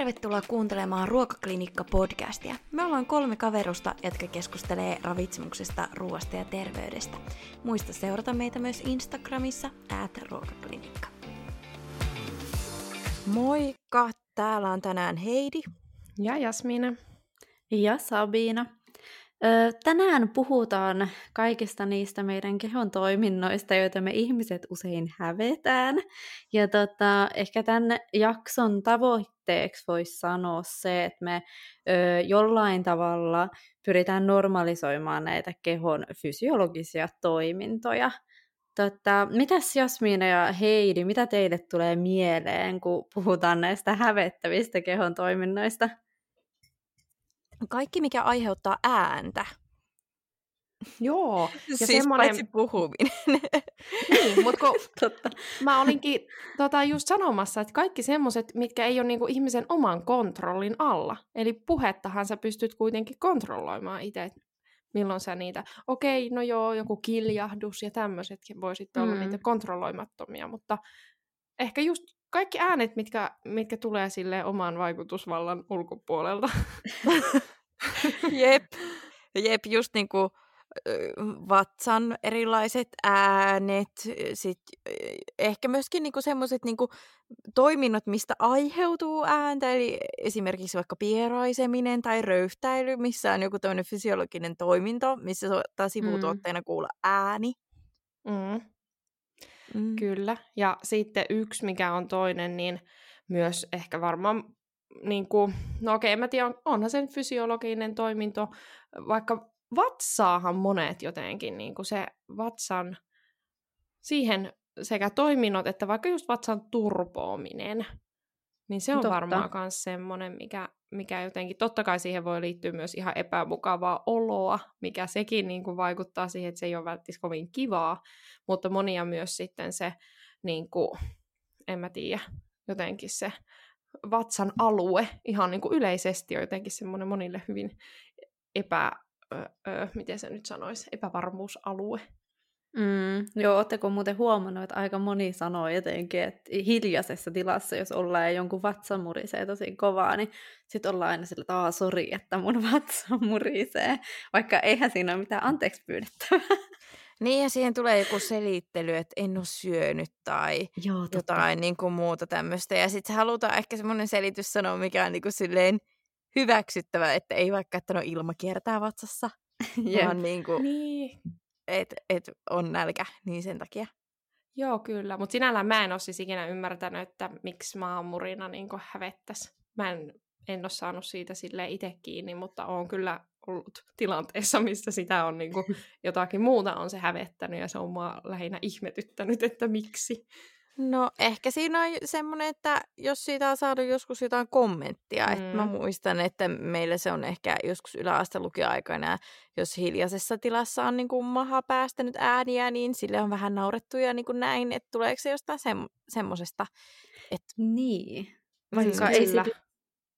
tervetuloa kuuntelemaan Ruokaklinikka-podcastia. Me ollaan kolme kaverusta, jotka keskustelee ravitsemuksesta, ruoasta ja terveydestä. Muista seurata meitä myös Instagramissa, at ruokaklinikka. Moikka! Täällä on tänään Heidi. Ja Jasmina. Ja Sabina. Tänään puhutaan kaikista niistä meidän kehon toiminnoista, joita me ihmiset usein hävetään. Ja tota, ehkä tämän jakson tavoitteeksi voisi sanoa se, että me ö, jollain tavalla pyritään normalisoimaan näitä kehon fysiologisia toimintoja. Tota, mitäs Jasmiina ja Heidi, mitä teille tulee mieleen, kun puhutaan näistä hävettävistä kehon toiminnoista? Kaikki, mikä aiheuttaa ääntä. Joo. Ja siis semmoinen... paitsi puhuminen. niin, mutta kun Totta. mä olinkin tota, just sanomassa, että kaikki semmoiset, mitkä ei ole niinku ihmisen oman kontrollin alla. Eli puhettahan sä pystyt kuitenkin kontrolloimaan itse, milloin sä niitä, okei, no joo, joku kiljahdus ja tämmöisetkin voi sitten olla mm. niitä kontrolloimattomia, mutta ehkä just kaikki äänet, mitkä, mitkä tulee sille oman vaikutusvallan ulkopuolelta. jep, jep, just niin kuin vatsan erilaiset äänet, sit ehkä myöskin niinku semmoiset niinku toiminnot, mistä aiheutuu ääntä, eli esimerkiksi vaikka pieraiseminen tai röyhtäily, missä on joku tämmöinen fysiologinen toiminto, missä saattaa sivutuotteena mm. kuulla ääni. Mm. Mm. Kyllä, ja sitten yksi, mikä on toinen, niin myös ehkä varmaan, niin kuin, no okei, okay, mä tiedän, onhan sen fysiologinen toiminto, vaikka vatsaahan monet jotenkin, niin kuin se vatsan, siihen sekä toiminnot, että vaikka just vatsan turpoaminen, niin se on Totta. varmaan myös semmoinen, mikä, mikä jotenkin, totta kai siihen voi liittyä myös ihan epämukavaa oloa, mikä sekin niin kuin vaikuttaa siihen, että se ei ole välttämättä kovin kivaa, mutta monia myös sitten se, niin kuin, en mä tiedä, jotenkin se vatsan alue ihan niin kuin yleisesti on jotenkin semmoinen monille hyvin epä, ö, miten se nyt sanoisi, epävarmuusalue. Mm, joo, ootteko muuten huomannut, että aika moni sanoo jotenkin, että hiljaisessa tilassa, jos ollaan ja jonkun vatsa murisee tosi kovaa, niin sitten ollaan aina sillä, että sori, että mun vatsa murisee, vaikka eihän siinä ole mitään anteeksi pyydettävää. Niin, ja siihen tulee joku selittely, että en ole syönyt tai Joo, jotain niin kuin muuta tämmöistä. Ja sitten halutaan ehkä semmoinen selitys sanoa, mikä on niin kuin silleen hyväksyttävä, että ei vaikka, että no ilma kiertää vatsassa, vaan niin kuin, niin. että et on nälkä, niin sen takia. Joo, kyllä. Mutta sinällään mä en ole siis ikinä ymmärtänyt, että miksi maamurina niin hävettäisi. Mä en, en ole saanut siitä sille itse kiinni, mutta on kyllä ollut tilanteessa, missä sitä on niin kuin, jotakin muuta on se hävettänyt ja se on mua lähinnä ihmetyttänyt, että miksi. No ehkä siinä on semmoinen, että jos siitä on saanut joskus jotain kommenttia, mm. että mä muistan, että meillä se on ehkä joskus yläastelukioaikana, jos hiljaisessa tilassa on niin kuin maha päästänyt ääniä, niin sille on vähän naurettu ja niin kuin näin, että tuleeko se jostain sem- semmoisesta. Että... Niin, vaikka mm, ei sillä...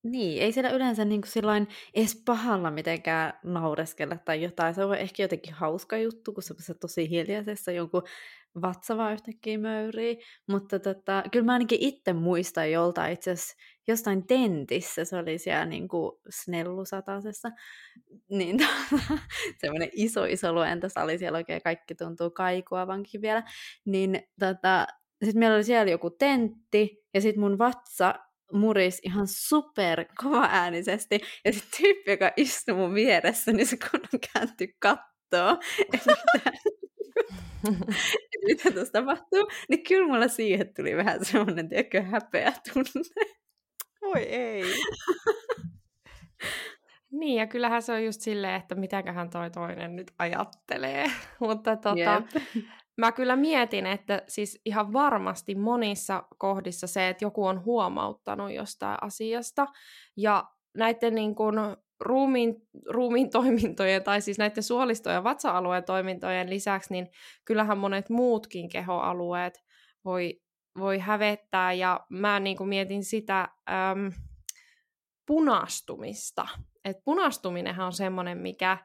Niin, ei siellä yleensä niin kuin edes pahalla mitenkään naureskella tai jotain. Se on ehkä jotenkin hauska juttu, kun se on tosi hiljaisessa jonkun vatsa vaan yhtäkkiä möyrii. Mutta tota, kyllä mä ainakin itse muistan joltain itse jostain tentissä, se oli siellä niin kuin snellusatasessa, niin tota, semmoinen iso iso luentosali, siellä oikein kaikki tuntuu kaikuavankin vielä, niin tota, sitten meillä oli siellä joku tentti, ja sitten mun vatsa muris ihan super kova äänisesti, ja sitten tyyppi, joka istui mun vieressä, niin se kunnon kääntyi kattoo, että mitä tuossa tapahtuu, niin kyllä mulla siihen tuli vähän semmoinen, tiedätkö, häpeä tunne. Voi ei. Niin, ja kyllähän se on just silleen, että mitäköhän toi toinen nyt ajattelee. Mutta tota, mä kyllä mietin, että siis ihan varmasti monissa kohdissa se, että joku on huomauttanut jostain asiasta, ja näiden niin kuin ruumiin, ruumiin toimintojen, tai siis näiden suolisto- ja vatsa-alueen toimintojen lisäksi, niin kyllähän monet muutkin kehoalueet voi, voi hävettää, ja mä niin kuin mietin sitä äm, punastumista. Et punastuminenhan on semmoinen, mikä,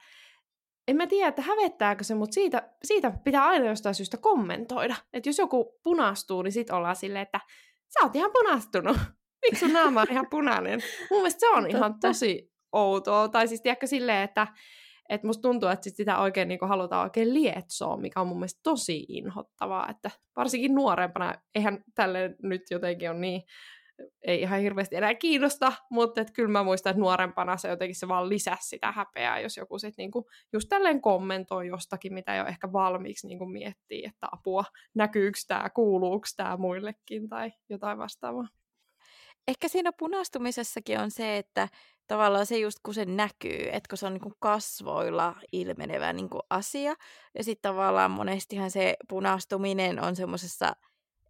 en mä tiedä, että hävettääkö se, mutta siitä, siitä pitää aina jostain syystä kommentoida. Että jos joku punastuu, niin sit ollaan silleen, että sä oot ihan punastunut. miksi sun naama on ihan punainen? Mun mielestä se on ihan tosi outoa. Tai siis tiedätkö silleen, että et musta tuntuu, että sit sitä oikein niin halutaan oikein lietsoa, mikä on mun mielestä tosi inhottavaa. Että varsinkin nuorempana, eihän tälle nyt jotenkin on niin ei ihan hirveästi enää kiinnosta, mutta et kyllä mä muistan, että nuorempana se jotenkin se vaan lisäsi sitä häpeää, jos joku sitten niinku just tälleen kommentoi jostakin, mitä jo ehkä valmiiksi niinku miettii, että apua, näkyykö tämä, kuuluuko tämä muillekin tai jotain vastaavaa. Ehkä siinä punastumisessakin on se, että tavallaan se just kun se näkyy, että kun se on niin kasvoilla ilmenevä niin asia, ja sitten tavallaan monestihan se punastuminen on semmoisessa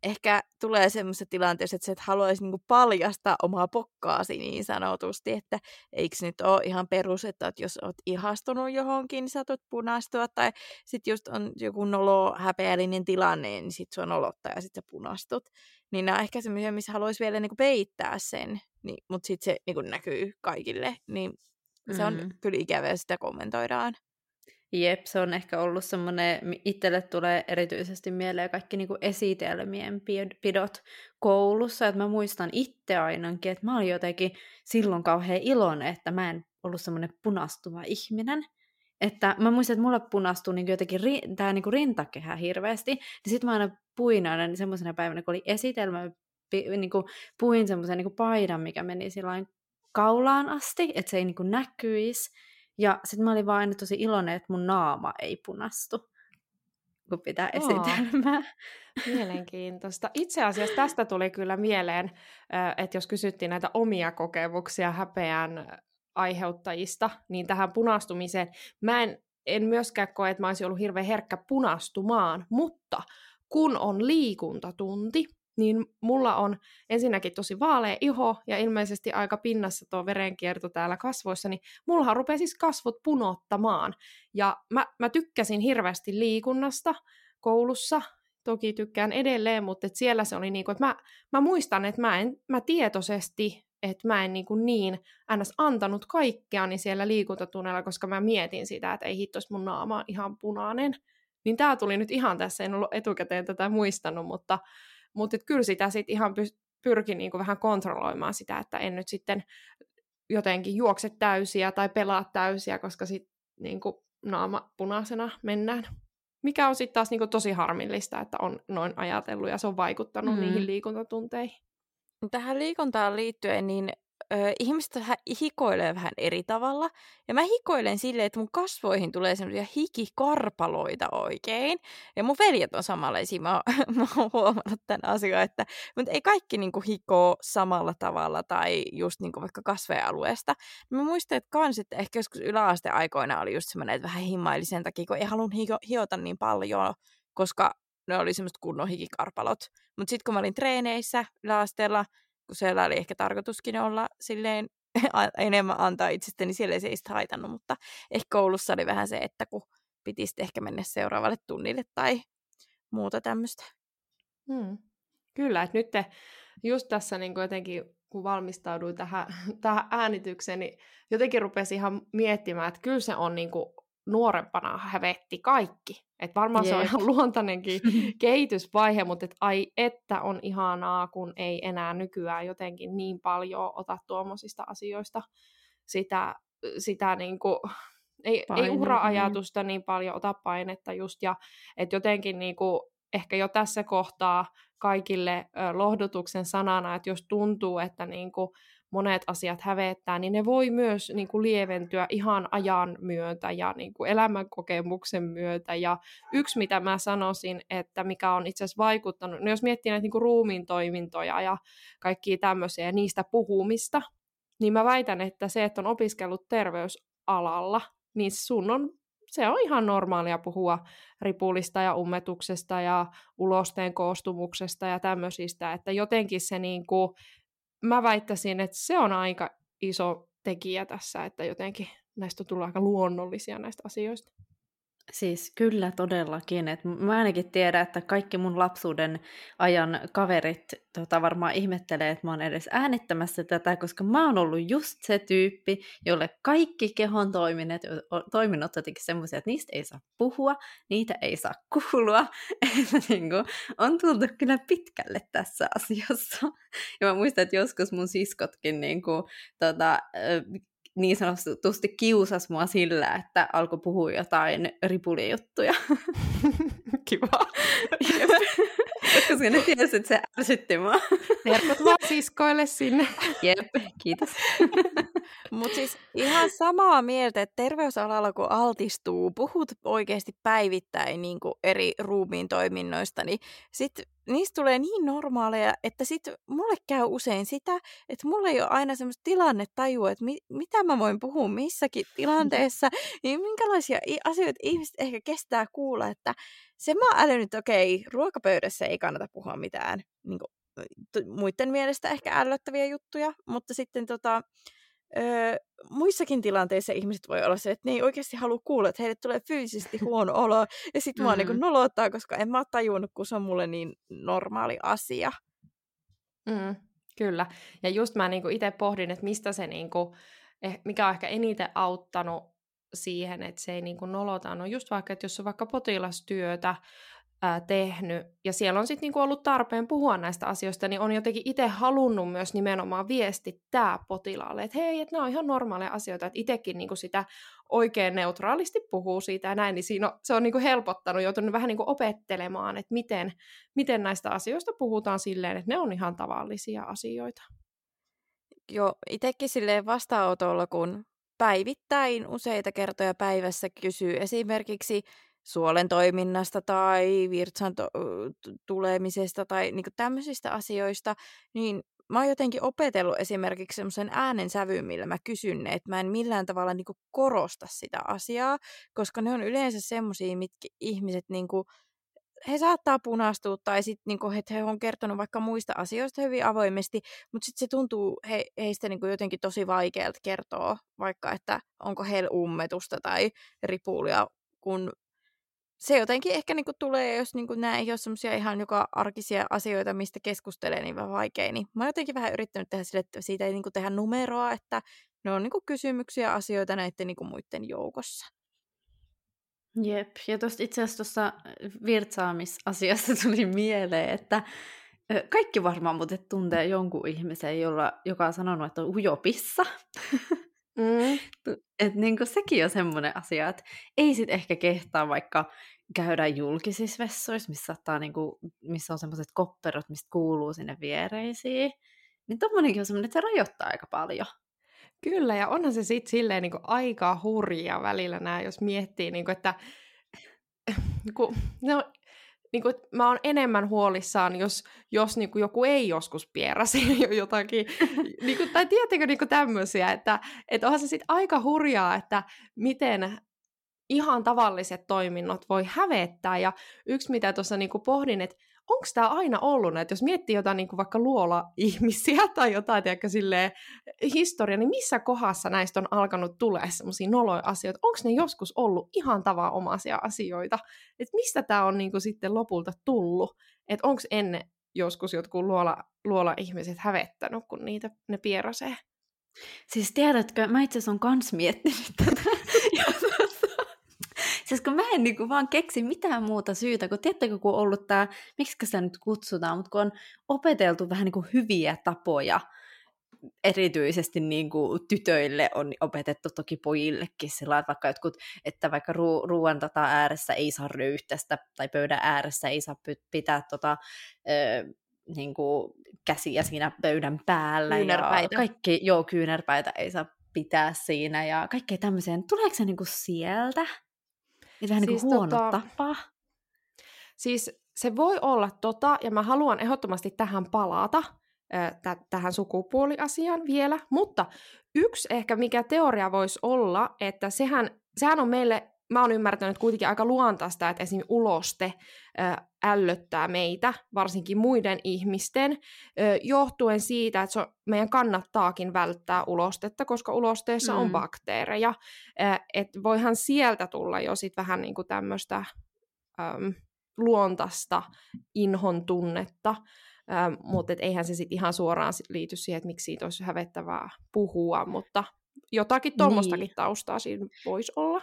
ehkä tulee semmoisessa tilanteessa, että sä et haluaisi niinku paljastaa omaa pokkaasi niin sanotusti, että eikö nyt ole ihan perus, että jos oot ihastunut johonkin, niin saatot punastua, tai sitten just on joku nolo häpeällinen tilanne, niin sit on nolottaa ja sitten sä punastut. Niin nämä on ehkä semmoisia, missä haluaisi vielä niinku peittää sen, niin, mutta sitten se niinku näkyy kaikille, niin se on mm-hmm. kyllä ikävä, sitä kommentoidaan. Jep, se on ehkä ollut semmoinen, itselle tulee erityisesti mieleen kaikki niinku esitelmien pidot koulussa, että mä muistan itse ainakin, että mä olin jotenkin silloin kauhean iloinen, että mä en ollut semmoinen punastuva ihminen. Että mä muistan, että mulle punastui niin jotenkin ri, tää niin rintakehä hirveästi, niin sitten mä aina puin aina niin semmoisena päivänä, kun oli esitelmä, niin kuin puin semmoisen niin paidan, mikä meni sillain kaulaan asti, että se ei niin kuin näkyisi. Ja sitten mä olin vaan aina tosi iloinen, että mun naama ei punastu, kun pitää esitelmää. Mielenkiintoista. Itse asiassa tästä tuli kyllä mieleen, että jos kysyttiin näitä omia kokemuksia häpeän aiheuttajista, niin tähän punastumiseen, mä en, en myöskään koe, että mä olisin ollut hirveän herkkä punastumaan, mutta kun on liikuntatunti, niin mulla on ensinnäkin tosi vaalea iho ja ilmeisesti aika pinnassa tuo verenkierto täällä kasvoissa, niin mullahan rupeaa siis kasvot punottamaan. Ja mä, mä tykkäsin hirveästi liikunnasta koulussa, toki tykkään edelleen, mutta et siellä se oli niin kuin, että mä, mä muistan, että mä, en, mä tietoisesti, että mä en niin, niin ns. antanut kaikkeani siellä liikuntatunnella, koska mä mietin sitä, että ei hittos mun naama ihan punainen. Niin tää tuli nyt ihan tässä, en ollut etukäteen tätä muistanut, mutta mutta kyllä sitä sitten ihan py- pyrki niinku vähän kontrolloimaan sitä, että en nyt sitten jotenkin juokse täysiä tai pelaa täysiä, koska sitten niinku naama punaisena mennään. Mikä on sitten taas niinku tosi harmillista, että on noin ajatellut ja se on vaikuttanut mm. niihin liikuntatunteihin. Tähän liikuntaan liittyen, niin ö, ihmiset hikoilee vähän eri tavalla. Ja mä hikoilen silleen, että mun kasvoihin tulee semmoisia hikikarpaloita oikein. Ja mun veljet on samanlaisia. Mä, mä oon huomannut tämän asian, että mutta ei kaikki niinku hikoo samalla tavalla tai just niinku vaikka kasvealueesta. Mä muistan, että kans, että ehkä joskus yläasteaikoina oli just semmoinen, että vähän himmaili sen takia, kun ei halunnut hiota niin paljon, koska ne oli semmoiset kunnon hikikarpalot. Mutta sitten kun mä olin treeneissä yläasteella, kun siellä oli ehkä tarkoituskin olla silleen enemmän antaa itsestäni, niin siellä se ei haitannut, mutta ehkä koulussa oli vähän se, että kun piti ehkä mennä seuraavalle tunnille tai muuta tämmöistä. Hmm. Kyllä, että nyt te, just tässä niin jotenkin, kun valmistauduin tähän, tähän äänitykseen, niin jotenkin rupesin ihan miettimään, että kyllä se on niin kuin nuorempana hävetti kaikki. Et varmaan Jeep. se on ihan luontainenkin kehitysvaihe, mutta et ai että on ihanaa, kun ei enää nykyään jotenkin niin paljon ota tuommoisista asioista sitä, sitä niinku, ei, ei ura-ajatusta niin paljon ota painetta just, ja että jotenkin niinku, ehkä jo tässä kohtaa kaikille ö, lohdutuksen sanana, että jos tuntuu, että niinku, monet asiat hävettää, niin ne voi myös niin kuin lieventyä ihan ajan myötä ja niin kuin elämänkokemuksen myötä. Ja yksi, mitä mä sanoisin, että mikä on itse asiassa vaikuttanut, no jos miettii näitä niin kuin ruumiin toimintoja ja kaikkia tämmöisiä ja niistä puhumista, niin mä väitän, että se, että on opiskellut terveysalalla, niin sun on se on ihan normaalia puhua ripulista ja ummetuksesta ja ulosteen koostumuksesta ja tämmöisistä, että jotenkin se niin kuin mä väittäisin, että se on aika iso tekijä tässä, että jotenkin näistä on tullut aika luonnollisia näistä asioista. Siis kyllä todellakin. Et mä ainakin tiedän, että kaikki mun lapsuuden ajan kaverit tota, varmaan ihmettelee, että mä oon edes äänittämässä tätä, koska mä oon ollut just se tyyppi, jolle kaikki kehon toiminnot, toiminnot jotenkin semmoisia, että niistä ei saa puhua, niitä ei saa kuulua. niin kuin, on tultu kyllä pitkälle tässä asiassa. Ja mä muistan, että joskus mun siskotkin niin kuin, tota, niin sanotusti kiusas mua sillä, että alkoi puhua jotain ripulijuttuja. Kiva. Koska ne tiesi, että se ärsytti mua. Terkut vaan siskoille sinne. Jep, kiitos. Mutta siis ihan samaa mieltä, että terveysalalla kun altistuu, puhut oikeasti päivittäin niin eri ruumiin toiminnoista, niin sit niistä tulee niin normaaleja, että sit mulle käy usein sitä, että mulla ei ole aina semmoista tilannetajua, että mi- mitä mä voin puhua missäkin tilanteessa, niin minkälaisia asioita ihmiset ehkä kestää kuulla, että se mä oon älynyt, että okei, ruokapöydässä ei kannata puhua mitään niin kuin, muiden mielestä ehkä ällöttäviä juttuja, mutta sitten tota, öö, muissakin tilanteissa ihmiset voi olla se, että ne ei oikeasti halua kuulla, että heille tulee fyysisesti huono olo, ja sitten mua mm-hmm. niin nolottaa, koska en mä ole tajunnut, kun se on mulle niin normaali asia. Mm, kyllä. Ja just mä niin itse pohdin, että mistä se, niin kuin, eh, mikä on ehkä eniten auttanut siihen, että se ei niin kuin nolota. No just vaikka, että jos on vaikka potilastyötä ää, tehnyt, ja siellä on sitten niinku ollut tarpeen puhua näistä asioista, niin on jotenkin itse halunnut myös nimenomaan viestittää potilaalle, että hei, että nämä on ihan normaaleja asioita, että itsekin niinku sitä oikein neutraalisti puhuu siitä ja näin, niin siinä on, se on niinku helpottanut, joutunut vähän niinku opettelemaan, että miten, miten näistä asioista puhutaan silleen, että ne on ihan tavallisia asioita. Joo, itsekin silleen vastaanotolla, kun päivittäin useita kertoja päivässä kysyy esimerkiksi suolen toiminnasta tai virtsan to- tulemisesta tai niin tämmöisistä asioista, niin mä oon jotenkin opetellut esimerkiksi semmoisen äänensävyn, millä mä kysyn ne, että mä en millään tavalla niin korosta sitä asiaa, koska ne on yleensä semmoisia, mitkä ihmiset niin kuin, he saattaa punastua tai sitten niinku, että he on kertonut vaikka muista asioista hyvin avoimesti, mutta sitten se tuntuu he, heistä niinku jotenkin tosi vaikealta kertoa, vaikka että onko heillä ummetusta tai ripulia, kun se jotenkin ehkä niinku tulee, jos niinku nämä ei ole semmoisia ihan joka arkisia asioita, mistä keskustelee, niin vähän vaikea. Niin mä oon jotenkin vähän yrittänyt tehdä sille, että siitä ei niinku tehdä numeroa, että ne on niinku kysymyksiä asioita näiden niinku muiden joukossa. Jep, ja tuosta itse asiassa tuossa virtsaamisasiassa tuli mieleen, että kaikki varmaan muuten tuntee jonkun ihmisen, jolla, joka on sanonut, että on ujopissa. Mm. Et niinku sekin on semmoinen asia, että ei sit ehkä kehtaa vaikka käydä julkisissa vessoissa, missä, saattaa niinku, missä on semmoiset kopperot, mistä kuuluu sinne viereisiin. Niin tommonenkin on semmoinen, että se rajoittaa aika paljon. Kyllä, ja onhan se sitten silleen niin aika hurja välillä nämä, jos miettii, niin kuin, että kun, no, niin kuin, mä oon enemmän huolissaan, jos, jos niin kuin joku ei joskus pierasi jotakin, niin kuin, tai tiedättekö niin kuin tämmöisiä, että, että onhan se sitten aika hurjaa, että miten ihan tavalliset toiminnot voi hävettää, ja yksi mitä tuossa niin pohdin, että onko tämä aina ollut, että jos miettii jotain niin kuin vaikka luola-ihmisiä tai jotain tiedätkö, silleen, historia, niin missä kohdassa näistä on alkanut tulee semmoisia noloja asioita? Onko ne joskus ollut ihan tavanomaisia asioita? Että mistä tämä on niin kuin sitten lopulta tullut? Että onko ennen joskus jotkut luola, luola-ihmiset hävettänyt, kun niitä ne pierasee? Siis tiedätkö, mä itse asiassa olen kans miettinyt tätä. Siis kun mä en niinku vaan keksi mitään muuta syytä, kun tiedättekö, kun on ollut tämä, miksi sitä nyt kutsutaan, mutta kun on opeteltu vähän niinku hyviä tapoja, erityisesti niin kuin tytöille on opetettu toki pojillekin sillä että vaikka jotkut, että vaikka ru- ruoan tota ääressä ei saa röyhtästä tai pöydän ääressä ei saa pitää tota, ö, niin kuin käsiä siinä pöydän päällä. Kyynärpäitä. Ja kaikki, joo, kyynärpäitä ei saa pitää siinä ja kaikkea tämmöiseen. Tuleeko se niin kuin sieltä? Niin vähän siis niin kuin huono tota, tapa. Siis se voi olla tota, ja mä haluan ehdottomasti tähän palata, t- tähän sukupuoliasiaan vielä, mutta yksi ehkä mikä teoria voisi olla, että sehän, sehän on meille mä oon ymmärtänyt kuitenkin aika luontaista, että esim. uloste ällöttää meitä, varsinkin muiden ihmisten, johtuen siitä, että se on, meidän kannattaakin välttää ulostetta, koska ulosteessa mm. on bakteereja. Että voihan sieltä tulla jo sit vähän niinku tämmöistä luontaista inhon tunnetta, mutta eihän se sitten ihan suoraan liity siihen, että miksi siitä olisi hävettävää puhua, mutta jotakin tuommoistakin niin. taustaa siinä voisi olla.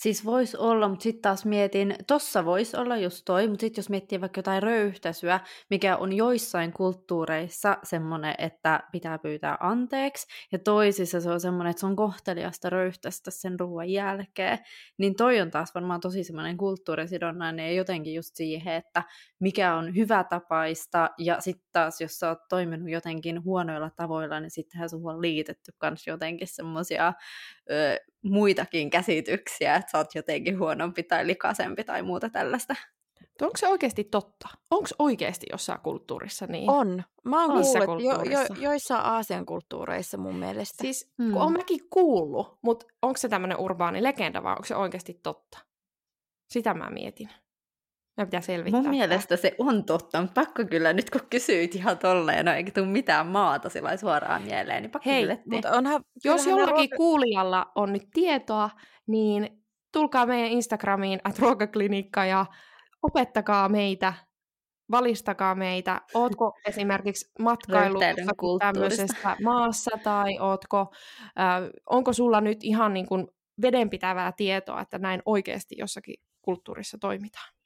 Siis voisi olla, mutta sitten taas mietin, tossa voisi olla just toi, mutta sitten jos miettii vaikka jotain röyhtäisyä, mikä on joissain kulttuureissa semmoinen, että pitää pyytää anteeksi, ja toisissa se on semmoinen, että se on kohteliasta röyhtäistä sen ruoan jälkeen, niin toi on taas varmaan tosi semmoinen kulttuurisidonnainen ja jotenkin just siihen, että mikä on hyvä tapaista, ja sitten taas jos sä oot toiminut jotenkin huonoilla tavoilla, niin sittenhän sun on liitetty kans jotenkin semmoisia muitakin käsityksiä, että sä oot jotenkin huonompi tai likaisempi tai muuta tällaista. Onko se oikeasti totta? Onko oikeasti jossain kulttuurissa niin? On. Mä oon kuullut jo, jo, joissain Aasian kulttuureissa mun mielestä. Siis hmm. kun on mäkin kuullut, mutta onko se tämmöinen urbaani legenda vai onko se oikeasti totta? Sitä mä mietin. Mä pitää selvittää. Mun mielestä se on totta, mutta pakko kyllä nyt kun kysyit ihan tolleen, no eikä tule mitään maata sillä suoraan mieleen, niin pakko Hei, kyllä mutta onhan, jos jollakin ruoka... kuulijalla on nyt tietoa, niin tulkaa meidän Instagramiin, at ruokaklinikka ja opettakaa meitä, valistakaa meitä. Ootko esimerkiksi matkailu tämmöisestä maassa tai ootko, äh, onko sulla nyt ihan niin kuin vedenpitävää tietoa, että näin oikeasti jossakin kulttuurissa toimitaan?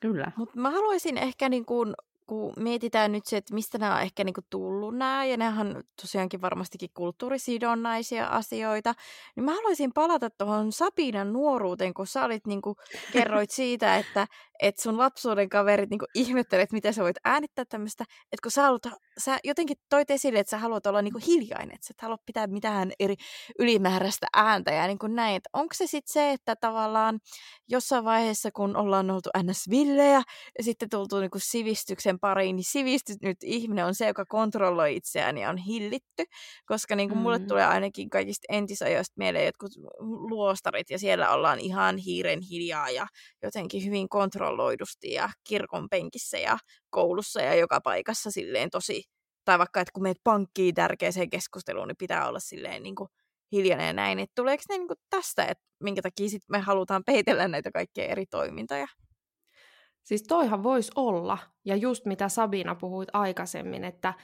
Kyllä. Mutta mä haluaisin ehkä niin kuin kun mietitään nyt se, että mistä nämä on ehkä niinku tullut nämä, ja nehän on tosiaankin varmastikin kulttuurisidonnaisia asioita, niin mä haluaisin palata tuohon Sabinan nuoruuteen, kun sä olit niinku, kerroit siitä, että et sun lapsuuden kaverit niinku ihmettelet, miten sä voit äänittää tämmöistä, että kun sä, haluat, sä jotenkin toit esille, että sä haluat olla niinku hiljainen, että sä et halua pitää mitään eri ylimääräistä ääntä ja niin kuin näin, että onko se sitten se, että tavallaan jossain vaiheessa, kun ollaan oltu ns-villejä ja sitten tultu niinku sivistyksen pariin, niin sivistynyt ihminen on se, joka kontrolloi itseään ja on hillitty, koska niin kuin mm. mulle tulee ainakin kaikista entisajoista mieleen jotkut luostarit ja siellä ollaan ihan hiiren hiljaa ja jotenkin hyvin kontrolloidusti ja kirkon penkissä ja koulussa ja joka paikassa silleen tosi, tai vaikka että kun meet pankkiin tärkeäseen keskusteluun, niin pitää olla silleen niin kuin hiljainen ja näin, että tuleeko ne niin kuin tästä, että minkä takia sit me halutaan peitellä näitä kaikkia eri toimintoja? Siis toihan voisi olla, ja just mitä Sabina puhuit aikaisemmin, että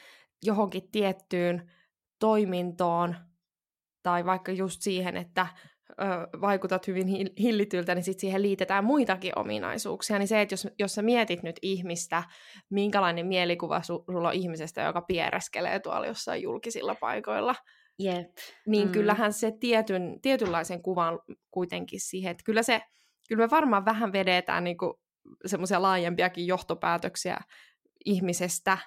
johonkin tiettyyn toimintoon, tai vaikka just siihen, että ö, vaikutat hyvin hillityltä, niin sitten siihen liitetään muitakin ominaisuuksia. Niin se, että jos, jos sä mietit nyt ihmistä, minkälainen mielikuva su, sulla on ihmisestä, joka piereskelee tuolla jossain julkisilla paikoilla, Jep. niin mm. kyllähän se tietyn, tietynlaisen kuvan kuitenkin siihen, että kyllä se, kyllä me varmaan vähän vedetään niin kuin semmoisia laajempiakin johtopäätöksiä ihmisestä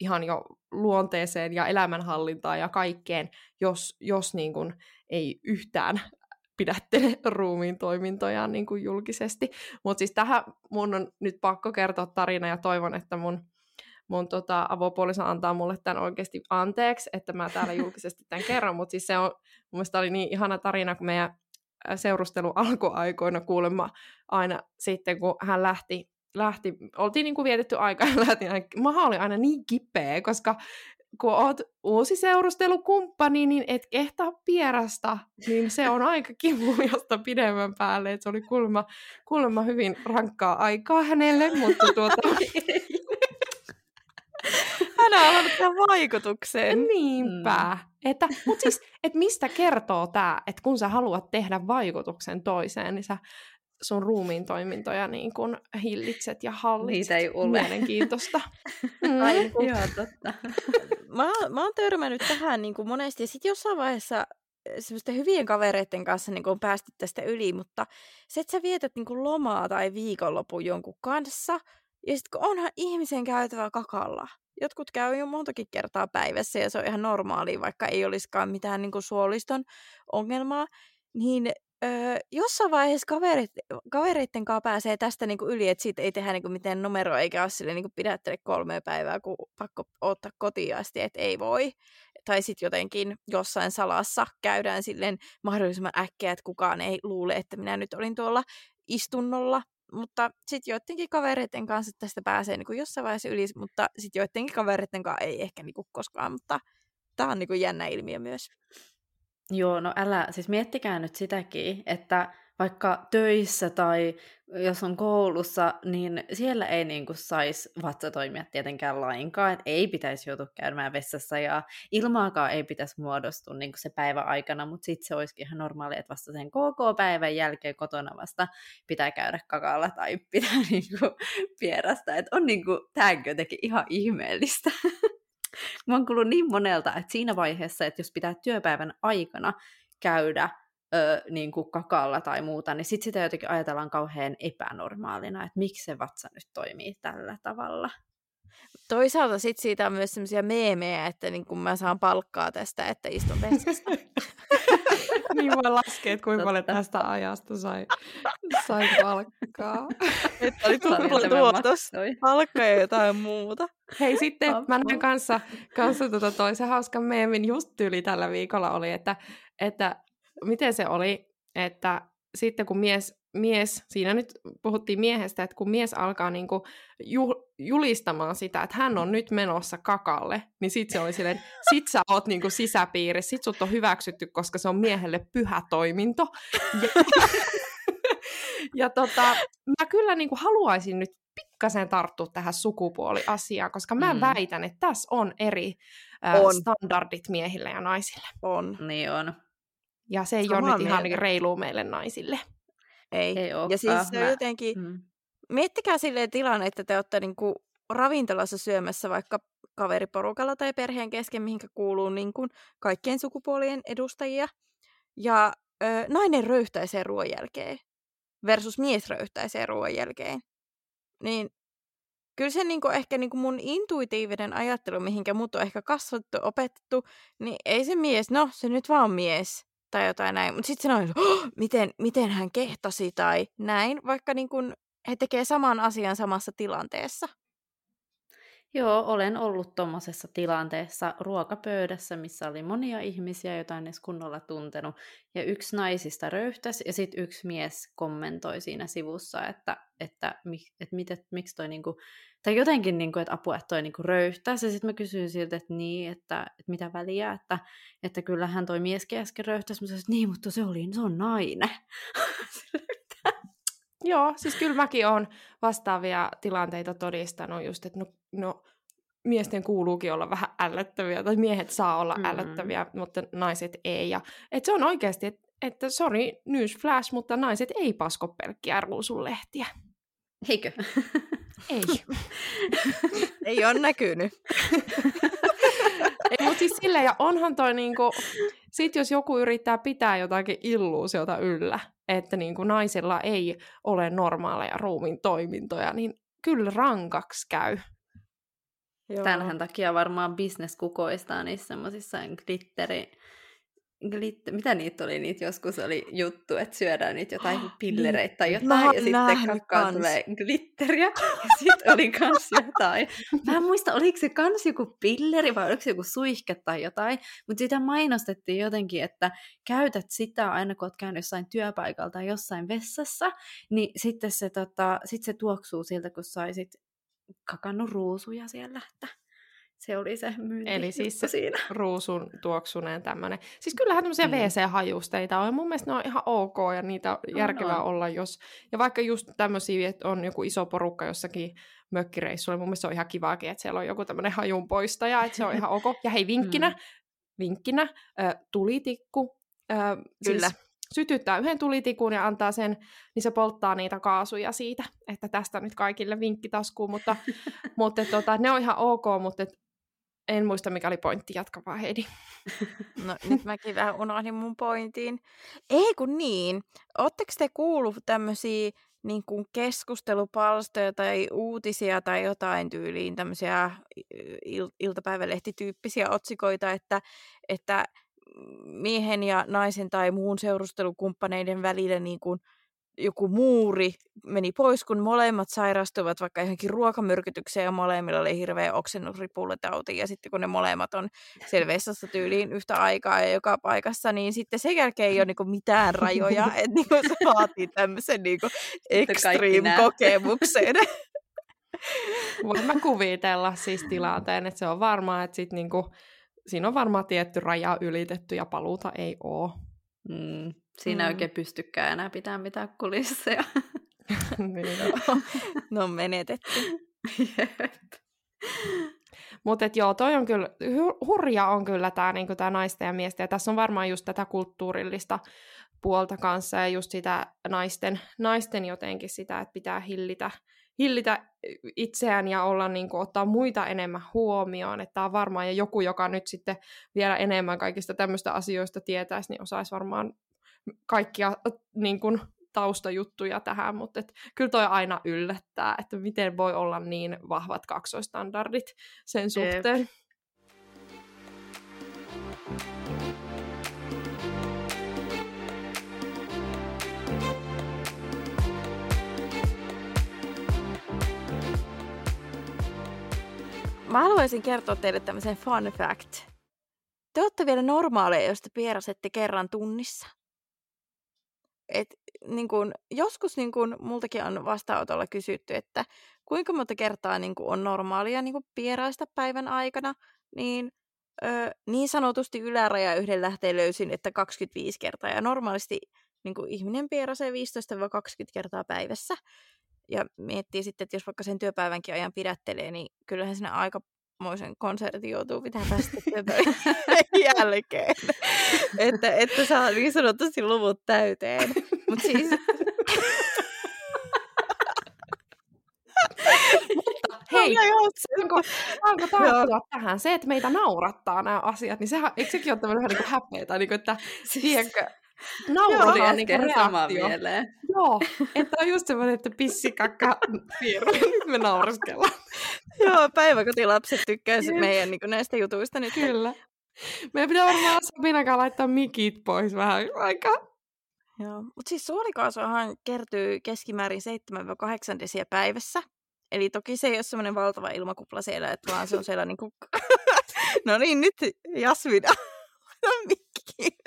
ihan jo luonteeseen ja elämänhallintaan ja kaikkeen, jos, jos niin kuin ei yhtään pidättele ruumiin toimintoja niin kuin julkisesti. Mutta siis tähän mun on nyt pakko kertoa tarina ja toivon, että mun, mun tota, avopuoliso antaa mulle tämän oikeasti anteeksi, että mä täällä julkisesti tämän kerron, mutta siis se on, mun oli niin ihana tarina, kun meidän seurustelu alkuaikoina kuulemma aina sitten, kun hän lähti, lähti oltiin niin kuin vietetty aika ja lähti, maha oli aina niin kipeä, koska kun oot uusi seurustelukumppani, niin et kehtaa pierasta, niin se on aika kivuliasta pidemmän päälle. Et se oli kuulemma, kuulemma hyvin rankkaa aikaa hänelle, mutta tuota... Hän on ollut tämän vaikutukseen. Niinpä. Mm. Että, mutta siis, että mistä kertoo tämä, että kun sä haluat tehdä vaikutuksen toiseen, niin sä sun ruumiin toimintoja niin kun hillitset ja hallitset. Niitä ei ole. Mielenkiintoista. mm. Ai, joo, totta. mä, mä oon törmännyt tähän niin kuin monesti. Ja sitten jossain vaiheessa eh, semmoisten hyvien kavereiden kanssa niin on päästy tästä yli, mutta se, että sä vietät niin kuin lomaa tai viikonlopun jonkun kanssa, ja sitten kun onhan ihmisen käytävä kakalla, jotkut käy jo montakin kertaa päivässä ja se on ihan normaalia, vaikka ei olisikaan mitään niin kuin suoliston ongelmaa, niin öö, jossain vaiheessa kaverit, kavereitten kanssa pääsee tästä niin kuin yli, että siitä ei tehdä niin kuin mitään numeroa eikä ole sille niin pidättele kolme päivää, kun pakko ottaa kotiin asti, että ei voi. tai sitten jotenkin jossain salassa käydään silleen mahdollisimman äkkiä, että kukaan ei luule, että minä nyt olin tuolla istunnolla. Mutta sitten joidenkin kavereiden kanssa tästä pääsee niin kuin jossain vaiheessa yli, mutta sitten joidenkin kavereiden kanssa ei ehkä niin kuin koskaan, mutta tämä on niin kuin jännä ilmiö myös. Joo, no älä, siis miettikää nyt sitäkin, että vaikka töissä tai jos on koulussa, niin siellä ei niin kuin saisi vatsatoimia tietenkään lainkaan, että ei pitäisi joutua käymään vessassa ja ilmaakaan ei pitäisi muodostua niin kuin se päivä aikana, mutta sitten se olisikin ihan normaali, että vasta sen koko päivän jälkeen kotona vasta pitää käydä kakalla tai pitää niin kuin että on niin kuin, tämäkin jotenkin ihan ihmeellistä. Mä oon kuullut niin monelta, että siinä vaiheessa, että jos pitää työpäivän aikana käydä ö, niin kuin kakalla tai muuta, niin sitten sitä jotenkin ajatellaan kauhean epänormaalina, että miksi se vatsa nyt toimii tällä tavalla. Toisaalta sit siitä on myös sellaisia meemejä, että niin kun mä saan palkkaa tästä, että istun vessassa. niin voi laskea, että kuinka paljon tästä ajasta sai, sai palkkaa. että oli tuotos, palkka ja jotain muuta. Hei sitten, mä näin kanssa, kanssa tota toisen hauskan meemin just yli tällä viikolla oli, että, että miten se oli, että sitten kun mies, mies, siinä nyt puhuttiin miehestä, että kun mies alkaa niinku ju, julistamaan sitä, että hän on nyt menossa kakalle, niin sitten se oli silleen, että sit sä oot niinku sisäpiirissä, sit sut on hyväksytty, koska se on miehelle pyhä toiminto. Ja, ja tota, mä kyllä niinku haluaisin nyt pikkasen tarttua tähän sukupuoliasiaan, koska mä mm. väitän, että tässä on eri äh, on. standardit miehille ja naisille. On. Niin on. Ja se ei Samaa ole nyt mieltä. ihan reilu meille naisille. Ei. ei ja siis se on jotenkin, mm. miettikää silleen tilanne, että te olette niinku ravintolassa syömässä vaikka kaveriporukalla tai perheen kesken, mihinkä kuuluu niinku kaikkien sukupuolien edustajia. Ja ö, nainen röyhtäisee ruoan jälkeen versus mies röyhtäisee ruoan jälkeen. Niin kyllä se niinku ehkä niinku mun intuitiivinen ajattelu, mihinkä mut on ehkä kasvattu, opetettu, niin ei se mies, no se nyt vaan mies tai jotain näin. Mutta sitten se on, oh, miten, miten hän kehtasi tai näin, vaikka niin kun he tekee saman asian samassa tilanteessa. Joo, olen ollut tuommoisessa tilanteessa ruokapöydässä, missä oli monia ihmisiä, joita en edes kunnolla tuntenut. Ja yksi naisista röyhtäsi ja sitten yksi mies kommentoi siinä sivussa, että, että, että, että, että miksi toi niinku, tai jotenkin, niinku, että apua, että toi niinku röyhtäisi. Ja sitten mä kysyin siltä, että niin, että, että mitä väliä, että, että kyllähän toi mieskin äsken röyhtäisi. Mä sanoin, että niin, mutta se oli, se on nainen. Joo, siis kyllä mäkin olen vastaavia tilanteita todistanut just, että no, no miesten kuuluukin olla vähän ällöttäviä, tai miehet saa olla mm. ällöttäviä, mutta naiset ei. Ja, et se on oikeasti, että että sorry, newsflash, mutta naiset ei pasko pelkkiä ruusunlehtiä. Eikö? Ei. ei ole näkynyt. ei, mutta siis silleen, ja onhan toi niinku, sit jos joku yrittää pitää jotakin illuusiota yllä, että niinku naisilla ei ole normaaleja ruumin toimintoja, niin kyllä rankaksi käy. Tämän takia varmaan business kukoistaa niissä semmoisissa glitteri Glitter, mitä niitä oli? Niitä joskus oli juttu, että syödään niitä jotain oh, pillereitä tai jotain, Mä ja sitten kakkaan tulee glitteriä, ja sitten oli kans jotain. Mä en muista, oliko se kans joku pilleri vai oliko se joku suihke tai jotain, mutta sitä mainostettiin jotenkin, että käytät sitä aina, kun oot käynyt jossain työpaikalla tai jossain vessassa, niin sitten se, tota, sit se tuoksuu siltä, kun saisit kakannut ruusuja siellä. Että se oli se myynti Eli siis se siinä. ruusun tuoksuneen tämmöinen. Siis kyllähän tämmöisiä mm. WC-hajusteita on. Mun mielestä ne on ihan ok ja niitä on järkevää on. olla, jos... Ja vaikka just tämmöisiä, että on joku iso porukka jossakin mökkireissulla, mun mielestä se on ihan kivaakin, että siellä on joku tämmöinen hajun poistaja, että se on ihan ok. Ja hei, vinkkinä, mm. vinkkinä, äh, tulitikku. Äh, Kyllä. Siis sytyttää yhden tulitikun ja antaa sen, niin se polttaa niitä kaasuja siitä, että tästä nyt kaikille vinkkitaskuun, mutta, mutta tota, ne on ihan ok, mutta en muista, mikä oli pointti. Jatka vaan, Heidi. No nyt mäkin vähän unohdin mun pointiin. Ei kun niin. Oletteko te kuullut tämmöisiä niin kuin keskustelupalstoja tai uutisia tai jotain tyyliin tämmöisiä il- iltapäivälehtityyppisiä otsikoita, että, että miehen ja naisen tai muun seurustelukumppaneiden välillä niin kuin joku muuri meni pois, kun molemmat sairastuivat vaikka johonkin ruokamyrkytykseen ja molemmilla oli hirveä oksennusripuletauti. Ja sitten kun ne molemmat on selveessä tyyliin yhtä aikaa ja joka paikassa, niin sitten sen jälkeen ei ole niinku mitään rajoja, että niinku se vaatii tämmöisen niinku extreme-kokemuksen. Voin mä kuvitella siis tilanteen, että se on varmaa, että sit niinku, siinä on varmaan tietty raja ylitetty ja paluuta ei ole. Mm, siinä mm. ei oikein pystykään enää pitää mitään kulisseja. niin on. ne on menetetty. Mutta joo, toi on kyllä, hurja on kyllä tämä niinku tää naisten ja miesten, ja tässä on varmaan just tätä kulttuurillista puolta kanssa, ja just sitä naisten, naisten jotenkin sitä, että pitää hillitä hillitä itseään ja olla niin kuin, ottaa muita enemmän huomioon. Että tämä on varmaan, ja joku, joka nyt sitten vielä enemmän kaikista tämmöistä asioista tietäisi, niin osaisi varmaan kaikkia niin kuin, taustajuttuja tähän, mutta et, kyllä toi aina yllättää, että miten voi olla niin vahvat kaksoistandardit sen suhteen. Jep. Mä haluaisin kertoa teille tämmöisen fun fact. Te olette vielä normaaleja, jos te pierasette kerran tunnissa. Et, niin kun, joskus niin kun, multakin on vastaanotolla kysytty, että kuinka monta kertaa niin kun, on normaalia niin kun, pieraista päivän aikana, niin ö, niin sanotusti yläraja yhden lähteen löysin, että 25 kertaa. Ja normaalisti niin kun, ihminen pierasee 15-20 kertaa päivässä ja miettii sitten, että jos vaikka sen työpäivänkin ajan pidättelee, niin kyllähän sinne aikamoisen konsertin joutuu pitää päästä työpäivän jälkeen. että, että saa niin sanotusti luvut täyteen. Mut siis... hei, saanko, saanko tarttua tähän? Se, että meitä naurattaa nämä asiat, niin sehän, eikö sekin ole tämmöinen vähän niin kuin häpeä? Tai niin kuin, että, siis... tiedätkö, nauru on niin reaktio. Joo, että on just semmoinen, että pissikakka piirre, nyt me naureskellaan. Joo, päiväkotilapset tykkää meidän niin näistä jutuista nyt. Kyllä. Meidän pitää varmaan Sabinakaan laittaa mikit pois vähän aikaa. Joo, mutta siis suolikaasuahan kertyy keskimäärin 7-8 desiä päivässä. Eli toki se ei ole semmoinen valtava ilmakupla siellä, että vaan se on siellä niin kuin... no niin, nyt Jasmina. mikki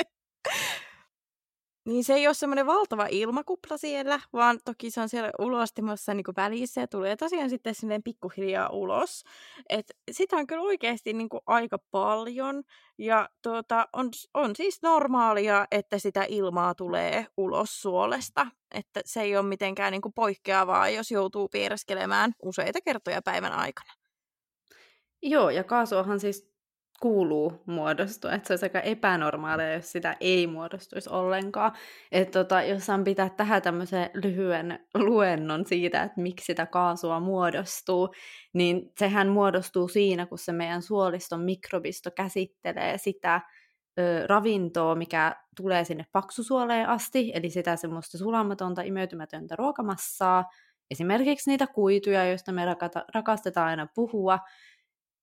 niin se ei ole semmoinen valtava ilmakupla siellä, vaan toki se on siellä ulostimassa niin välissä ja tulee tosiaan sitten sinne pikkuhiljaa ulos. Et sitä on kyllä oikeasti niin kuin aika paljon ja tuota, on, on siis normaalia, että sitä ilmaa tulee ulos suolesta. Että se ei ole mitenkään niin kuin poikkeavaa, jos joutuu piereskelemään useita kertoja päivän aikana. Joo, ja kaasuahan siis kuuluu muodostua, että se olisi aika epänormaalia, jos sitä ei muodostuisi ollenkaan. Että tota, jos saan pitää tähän tämmöisen lyhyen luennon siitä, että miksi sitä kaasua muodostuu, niin sehän muodostuu siinä, kun se meidän suoliston mikrobisto käsittelee sitä ö, ravintoa, mikä tulee sinne paksusuoleen asti, eli sitä semmoista sulamatonta, imeytymätöntä ruokamassaa, esimerkiksi niitä kuituja, joista me rakastetaan aina puhua,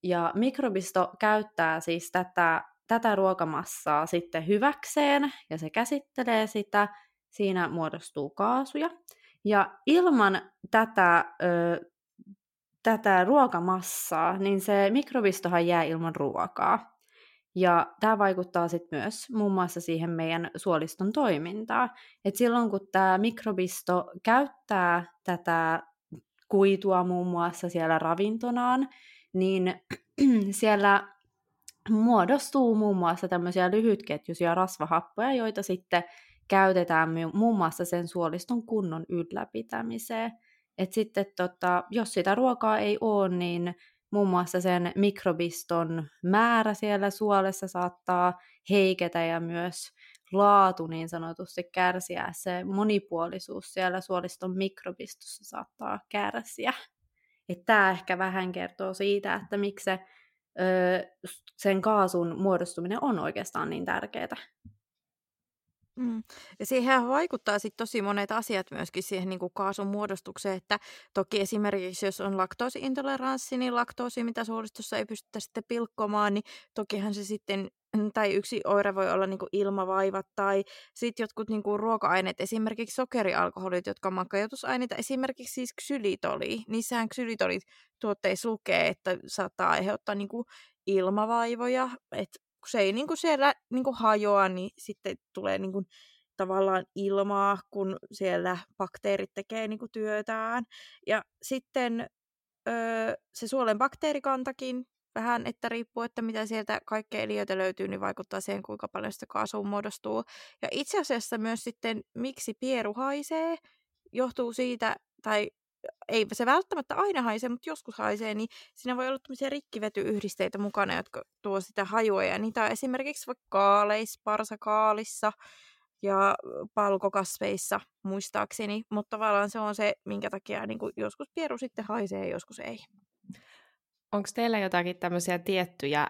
ja mikrobisto käyttää siis tätä, tätä ruokamassaa sitten hyväkseen ja se käsittelee sitä. Siinä muodostuu kaasuja. Ja ilman tätä, ö, tätä ruokamassaa, niin se mikrobistohan jää ilman ruokaa. Ja tämä vaikuttaa sitten myös muun muassa siihen meidän suoliston toimintaan. Et silloin kun tämä mikrobisto käyttää tätä kuitua muun muassa siellä ravintonaan, niin siellä muodostuu muun muassa tämmöisiä lyhytketjuisia rasvahappoja, joita sitten käytetään muun muassa sen suoliston kunnon ylläpitämiseen. Et sitten tota, jos sitä ruokaa ei ole, niin muun muassa sen mikrobiston määrä siellä suolessa saattaa heiketä ja myös laatu niin sanotusti kärsiä. Se monipuolisuus siellä suoliston mikrobistossa saattaa kärsiä. Tämä ehkä vähän kertoo siitä, että miksi se, ö, sen kaasun muodostuminen on oikeastaan niin tärkeää. Mm. Ja siihen vaikuttaa sitten tosi monet asiat myöskin siihen niin kuin kaasun muodostukseen, että toki esimerkiksi jos on laktoosiintoleranssi, niin laktoosi, mitä suolistossa ei pystytä sitten pilkkomaan, niin tokihan se sitten tai yksi oire voi olla niin ilmavaivat tai sitten jotkut niin kuin ruoka-aineet, esimerkiksi sokerialkoholit, jotka on makeutusaineita, esimerkiksi siis ksylitoli. Niissähän ksylitolit tuotteissa lukee, että saattaa aiheuttaa niin kuin ilmavaivoja, että kun se ei niin kuin siellä niin kuin hajoa, niin sitten tulee niin kuin tavallaan ilmaa, kun siellä bakteerit tekee niin kuin työtään. Ja sitten öö, se suolen bakteerikantakin vähän, että riippuu, että mitä sieltä kaikkea eliöitä löytyy, niin vaikuttaa siihen, kuinka paljon sitä kaasua muodostuu. Ja itse asiassa myös sitten, miksi pieru haisee, johtuu siitä, tai ei se välttämättä aina haisee, mutta joskus haisee, niin siinä voi olla tämmöisiä rikkivetyyhdisteitä mukana, jotka tuo sitä hajua. Ja niitä on esimerkiksi vaikka kaaleissa, parsakaalissa ja palkokasveissa muistaakseni, mutta tavallaan se on se, minkä takia niin joskus pieru sitten haisee ja joskus ei. Onko teillä jotakin tämmöisiä tiettyjä,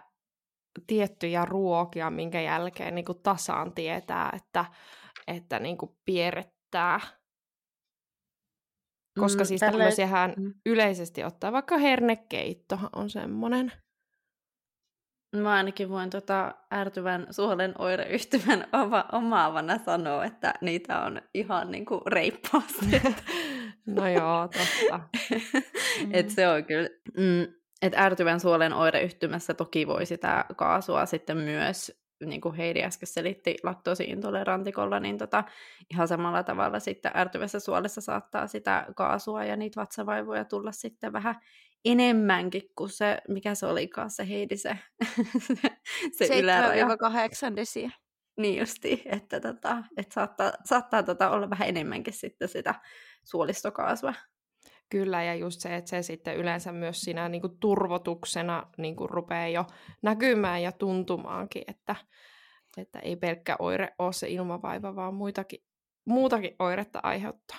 tiettyjä ruokia, minkä jälkeen niin kuin tasaan tietää, että, että niin kuin pierrettää? Koska mm, siis tälle... tämmöisiähän mm. yleisesti ottaa, vaikka hernekeitto on semmoinen. Mä ainakin voin tota ärtyvän suolen oireyhtymän oma, omaavana sanoa, että niitä on ihan niinku reippaasti. no joo, totta. mm. Et se on kyllä... Mm, että ärtyvän suolen oireyhtymässä toki voi sitä kaasua sitten myös, niin kuin Heidi äsken selitti laktoosiintolerantikolla, niin tota, ihan samalla tavalla sitten ärtyvässä suolessa saattaa sitä kaasua ja niitä vatsavaivoja tulla sitten vähän enemmänkin kuin se, mikä se olikaan se Heidi se, se yläraja. 7-8 desiä. Niin justi, että, tota, että saattaa, saattaa tota olla vähän enemmänkin sitten sitä suolistokaasua. Kyllä, ja just se, että se sitten yleensä myös siinä niin kuin turvotuksena niin kuin rupeaa jo näkymään ja tuntumaankin, että, että ei pelkkä oire ole se ilmavaiva, vaan muitakin, muutakin oiretta aiheuttaa.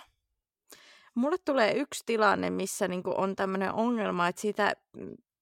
Mulle tulee yksi tilanne, missä niin on tämmöinen ongelma, että siitä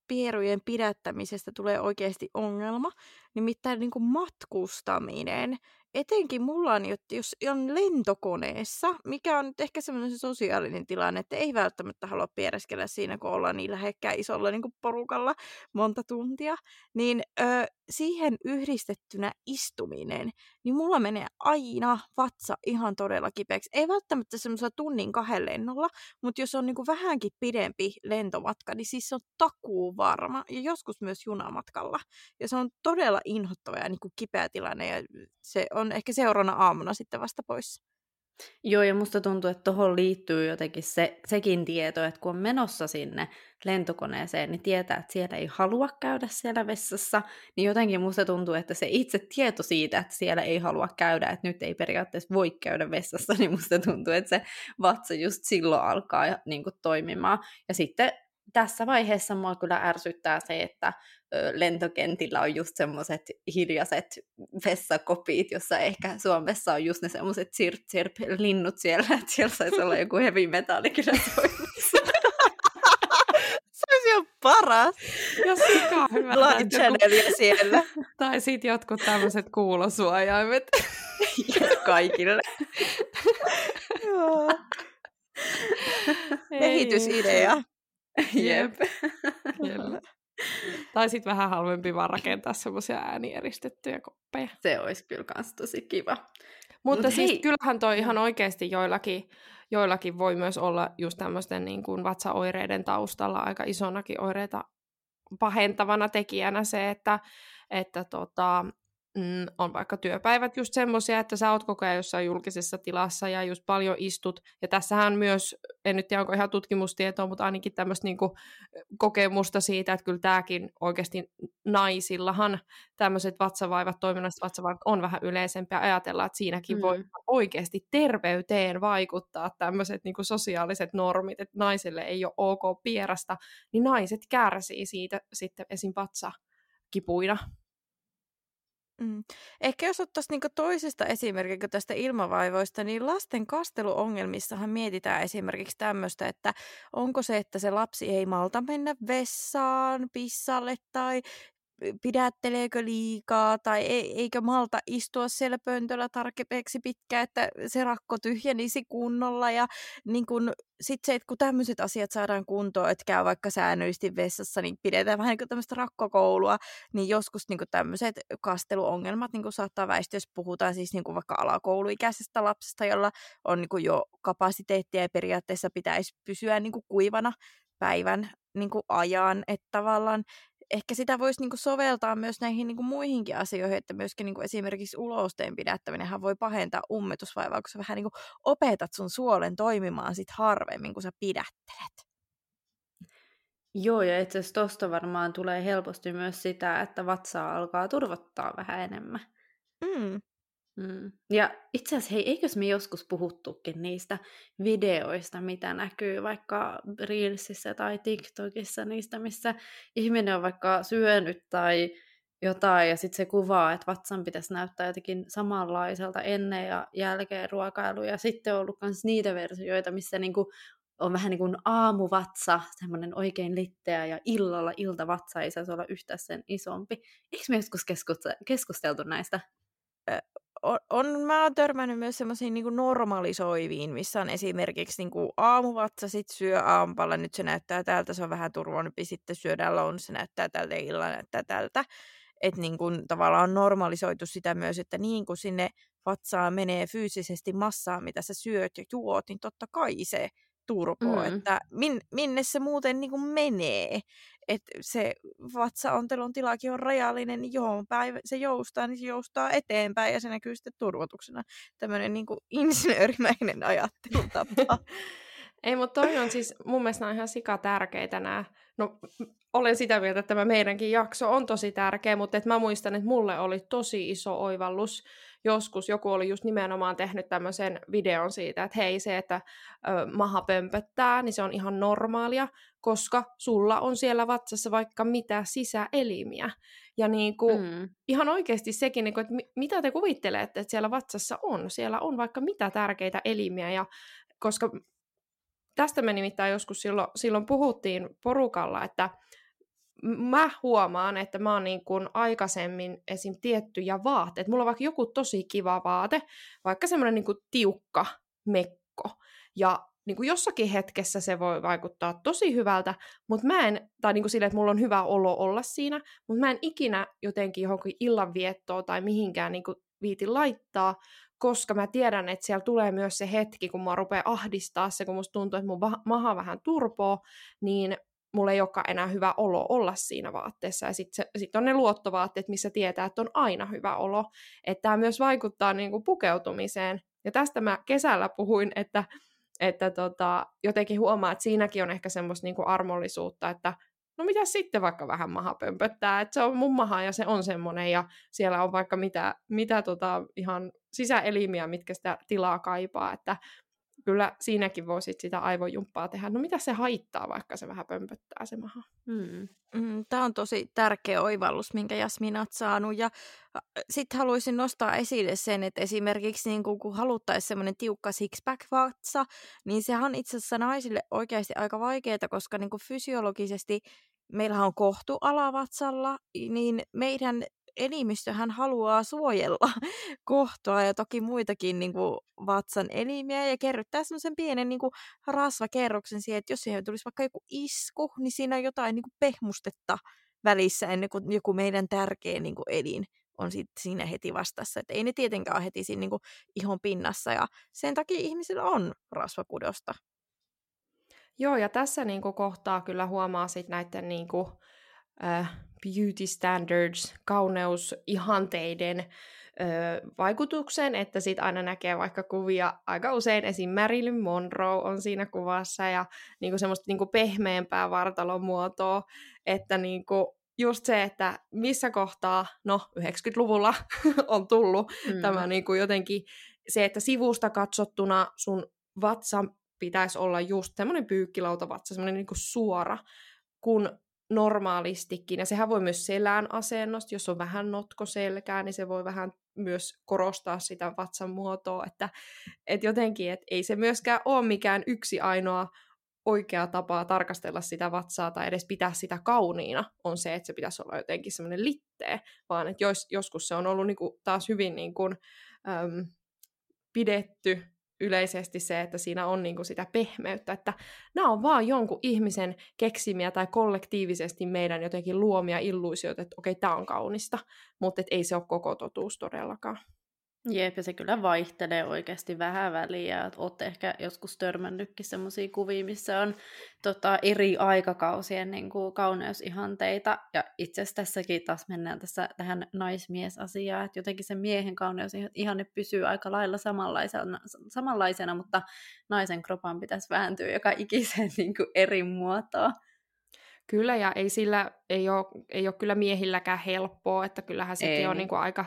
pierujen pidättämisestä tulee oikeasti ongelma, nimittäin niin kuin matkustaminen etenkin mulla on, jos on lentokoneessa, mikä on nyt ehkä semmoinen sosiaalinen tilanne, että ei välttämättä halua piereskellä siinä, kun ollaan niin lähekkäin isolla niin kuin porukalla monta tuntia, niin ö, siihen yhdistettynä istuminen, niin mulla menee aina vatsa ihan todella kipeäksi. Ei välttämättä semmoisella tunnin kahden lennolla, mutta jos on niin kuin vähänkin pidempi lentomatka, niin siis se on takuu varma, ja joskus myös junamatkalla. Ja se on todella inhottava ja niin kuin kipeä tilanne, ja se on ehkä seuraavana aamuna sitten vasta pois. Joo, ja musta tuntuu, että tuohon liittyy jotenkin se, sekin tieto, että kun on menossa sinne lentokoneeseen, niin tietää, että siellä ei halua käydä siellä vessassa, niin jotenkin musta tuntuu, että se itse tieto siitä, että siellä ei halua käydä, että nyt ei periaatteessa voi käydä vessassa, niin musta tuntuu, että se vatsa just silloin alkaa niin kuin, toimimaan. Ja sitten tässä vaiheessa mua kyllä ärsyttää se, että lentokentillä on just semmoiset hiljaiset vessakopit, jossa ehkä Suomessa on just ne semmoiset sirp sirp linnut siellä, että siellä saisi olla joku heavy metalli kyllä Se olisi jo paras. Ja sika hyvä. Light channelia siellä. Tai sitten jotkut tämmöiset kuulosuojaimet. Kaikille. Joo. Kehitysidea. Jep. Kyllä. Tai sitten vähän halvempi vaan rakentaa semmoisia äänieristettyjä koppeja. Se olisi kyllä kans tosi kiva. Mutta Mut siis hei. kyllähän toi ihan oikeasti joillakin, joillakin voi myös olla just tämmöisten niin kuin vatsaoireiden taustalla aika isonakin oireita pahentavana tekijänä se, että, että tota, mm, on vaikka työpäivät just semmoisia, että sä oot koko ajan jossain julkisessa tilassa ja just paljon istut. Ja tässähän myös, en nyt tiedä onko ihan tutkimustietoa, mutta ainakin tämmöistä niinku kokemusta siitä, että kyllä tämäkin oikeasti naisillahan tämmöiset vatsavaivat, toiminnalliset vatsavaivat on vähän yleisempiä. Ajatellaan, että siinäkin mm. voi oikeasti terveyteen vaikuttaa tämmöiset niinku sosiaaliset normit, että naiselle ei ole ok pierasta, niin naiset kärsii siitä sitten esim. vatsakipuina. Mm. Ehkä jos ottaisiin niinku toisesta esimerkiksi tästä ilmavaivoista, niin lasten kasteluongelmissahan mietitään esimerkiksi tämmöistä, että onko se, että se lapsi ei malta mennä vessaan, pissalle tai pidätteleekö liikaa tai eikö malta istua siellä pöntöllä tarkepeeksi pitkään, että se rakko tyhjenisi kunnolla ja niin kun sitten se, että kun tämmöiset asiat saadaan kuntoon, että käy vaikka säännöllisesti vessassa, niin pidetään vähän niin kuin tämmöistä rakkokoulua, niin joskus niin tämmöiset kasteluongelmat niin kuin saattaa väistyä, jos puhutaan siis niin kuin vaikka alakouluikäisestä lapsesta, jolla on niin kuin jo kapasiteettia ja periaatteessa pitäisi pysyä niin kuin kuivana päivän niin kuin ajan, että tavallaan ehkä sitä voisi niinku soveltaa myös näihin niinku muihinkin asioihin, että myöskin niinku esimerkiksi ulosteen pidättäminen voi pahentaa ummetusvaivaa, kun sä vähän niinku opetat sun suolen toimimaan sit harvemmin, kun sä pidättelet. Joo, ja itse asiassa tuosta varmaan tulee helposti myös sitä, että vatsaa alkaa turvottaa vähän enemmän. Mm. Mm. Ja itse asiassa, hei, eikös me joskus puhuttukin niistä videoista, mitä näkyy vaikka Reelsissä tai TikTokissa, niistä, missä ihminen on vaikka syönyt tai jotain, ja sitten se kuvaa, että vatsan pitäisi näyttää jotenkin samanlaiselta ennen ja jälkeen ruokailu, ja sitten on ollut myös niitä versioita, missä niinku on vähän niin kuin aamuvatsa, semmoinen oikein litteä, ja illalla iltavatsa ei saisi olla yhtään sen isompi. Eikö me joskus keskusteltu näistä? On, mä oon törmännyt myös semmoisiin niin normalisoiviin, missä on esimerkiksi niin kuin aamuvatsa, sit syö aamupalla, nyt se näyttää tältä, se on vähän turvonnut, sitten syödään lounassa, se näyttää tältä, illalla näyttää tältä. Että niin kuin tavallaan on normalisoitu sitä myös, että niin kuin sinne vatsaan menee fyysisesti massaa, mitä sä syöt ja juot, niin totta kai se turpo, mm. että min, minne se muuten niin kuin menee. Että se vatsaontelun tilakin on rajallinen, niin johon päivä se joustaa, niin se joustaa eteenpäin ja se näkyy sitten turvotuksena. Tämmöinen niin kuin insinöörimäinen ajattelutapa. Ei, mutta toi on siis, mun mielestä on ihan sika tärkeitä nämä. No, olen sitä mieltä, että tämä meidänkin jakso on tosi tärkeä, mutta et mä muistan, että mulle oli tosi iso oivallus joskus joku oli just nimenomaan tehnyt tämmöisen videon siitä, että hei se, että ö, maha pömpöttää, niin se on ihan normaalia, koska sulla on siellä vatsassa vaikka mitä sisäelimiä. Ja niin kuin, mm. ihan oikeasti sekin, niin kuin, että mitä te kuvittelette, että siellä vatsassa on? Siellä on vaikka mitä tärkeitä elimiä, ja koska tästä me nimittäin joskus silloin, silloin puhuttiin porukalla, että mä huomaan, että mä oon niin kuin aikaisemmin esim. tiettyjä vaatteita. Mulla on vaikka joku tosi kiva vaate, vaikka semmoinen niin tiukka mekko. Ja niin kuin jossakin hetkessä se voi vaikuttaa tosi hyvältä, mutta mä en, tai niin kuin sille, että mulla on hyvä olo olla siinä, mutta mä en ikinä jotenkin johonkin illanviettoon tai mihinkään niin kuin viiti laittaa, koska mä tiedän, että siellä tulee myös se hetki, kun mä rupeaa ahdistaa se, kun musta tuntuu, että mun maha vähän turpoo, niin mulla ei olekaan enää hyvä olo olla siinä vaatteessa. Ja sitten sit on ne luottovaatteet, missä tietää, että on aina hyvä olo. Että tämä myös vaikuttaa niin kuin pukeutumiseen. Ja tästä mä kesällä puhuin, että, että tota, jotenkin huomaa, että siinäkin on ehkä semmoista niin kuin armollisuutta, että no mitä sitten vaikka vähän maha pömpöttää, että se on mun maha ja se on semmoinen ja siellä on vaikka mitä, mitä tota ihan sisäelimiä, mitkä sitä tilaa kaipaa, että kyllä siinäkin voi sit sitä aivojumppaa tehdä. No mitä se haittaa, vaikka se vähän pömpöttää se maha? Mm. Mm, Tämä on tosi tärkeä oivallus, minkä Jasmin olet saanut. Ja sitten haluaisin nostaa esille sen, että esimerkiksi niin kun, kun haluttaisiin semmoinen tiukka six-pack-vatsa, niin sehän on itse asiassa naisille oikeasti aika vaikeaa, koska niin fysiologisesti meillähän on kohtu alavatsalla, niin meidän elimistöhän haluaa suojella kohtoa ja toki muitakin niin kuin, vatsan elimiä ja kerryttää semmoisen pienen niin kuin, rasvakerroksen siihen, että jos siihen tulisi vaikka joku isku, niin siinä on jotain niin kuin, pehmustetta välissä ennen kuin joku meidän tärkeä niin kuin, elin on sit siinä heti vastassa. Että ei ne tietenkään ole heti siinä niin kuin, ihon pinnassa ja sen takia ihmisillä on rasvakudosta. Joo, ja tässä niin kuin, kohtaa kyllä huomaa sit näiden niin kuin, uh, beauty standards, kauneusihanteiden uh, vaikutuksen, että sit aina näkee vaikka kuvia, aika usein esim. Marilyn Monroe on siinä kuvassa ja niinku semmoista niinku pehmeämpää vartalon muotoa, että niinku just se, että missä kohtaa, no 90-luvulla on tullut mm. tämä niinku jotenkin se, että sivusta katsottuna sun vatsa pitäisi olla just semmoinen pyykkilautavatsa, semmoinen niinku suora, kun normaalistikin, ja sehän voi myös selän asennosta, jos on vähän notko selkää, niin se voi vähän myös korostaa sitä vatsan muotoa, että et jotenkin, että ei se myöskään ole mikään yksi ainoa oikea tapa tarkastella sitä vatsaa tai edes pitää sitä kauniina. On se, että se pitäisi olla jotenkin semmoinen litteä, vaan että jos, joskus se on ollut niinku taas hyvin niinku, äm, pidetty yleisesti se, että siinä on niinku sitä pehmeyttä, että nämä on vaan jonkun ihmisen keksimiä tai kollektiivisesti meidän jotenkin luomia illuusioita, että okei, tämä on kaunista, mutta ei se ole koko totuus todellakaan. Jep, ja se kyllä vaihtelee oikeasti vähän väliä. Olette ehkä joskus törmännytkin sellaisia kuvia, missä on tota, eri aikakausien niin kuin, kauneusihanteita. Ja itse asiassa tässäkin taas mennään tässä tähän naismiesasiaan, että jotenkin se miehen kauneusihanne pysyy aika lailla samanlaisena, samanlaisena mutta naisen kropan pitäisi vääntyä joka ikiseen niin kuin, eri muotoon. Kyllä, ja ei sillä, ei ole, ei ole kyllä miehilläkään helppoa, että kyllähän sekin on niin kuin aika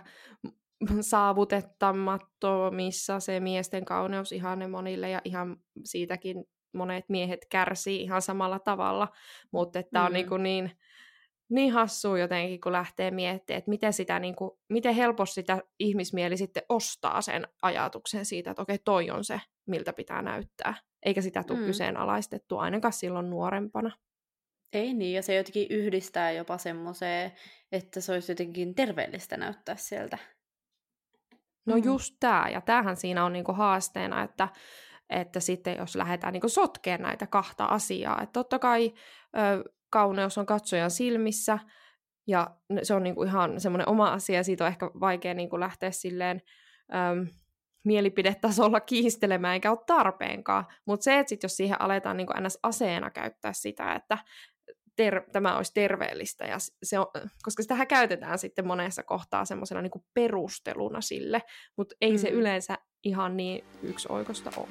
saavutettamattomissa se miesten kauneus ihan monille ja ihan siitäkin monet miehet kärsii ihan samalla tavalla, mutta että mm. on niin, kuin niin, niin hassu jotenkin, kun lähtee miettimään, että miten, sitä, niin kuin, miten helposti sitä ihmismieli sitten ostaa sen ajatuksen siitä, että okei, toi on se, miltä pitää näyttää, eikä sitä tule mm. kyseenalaistettu ainakaan silloin nuorempana. Ei niin, ja se jotenkin yhdistää jopa semmoiseen, että se olisi jotenkin terveellistä näyttää sieltä No mm. just tämä, ja tämähän siinä on niinku haasteena, että, että sitten jos lähdetään niinku sotkemaan näitä kahta asiaa, että totta kai ö, kauneus on katsojan silmissä, ja se on niinku ihan semmoinen oma asia, siitä on ehkä vaikea niinku lähteä silleen ö, mielipidetasolla kiistelemään, eikä ole tarpeenkaan, mutta se, että sit jos siihen aletaan niinku ns. aseena käyttää sitä, että ter- tämä olisi terveellistä, ja se on, koska sitä käytetään sitten monessa kohtaa semmoisena niin perusteluna sille, mutta ei mm. se yleensä ihan niin yksioikosta ole.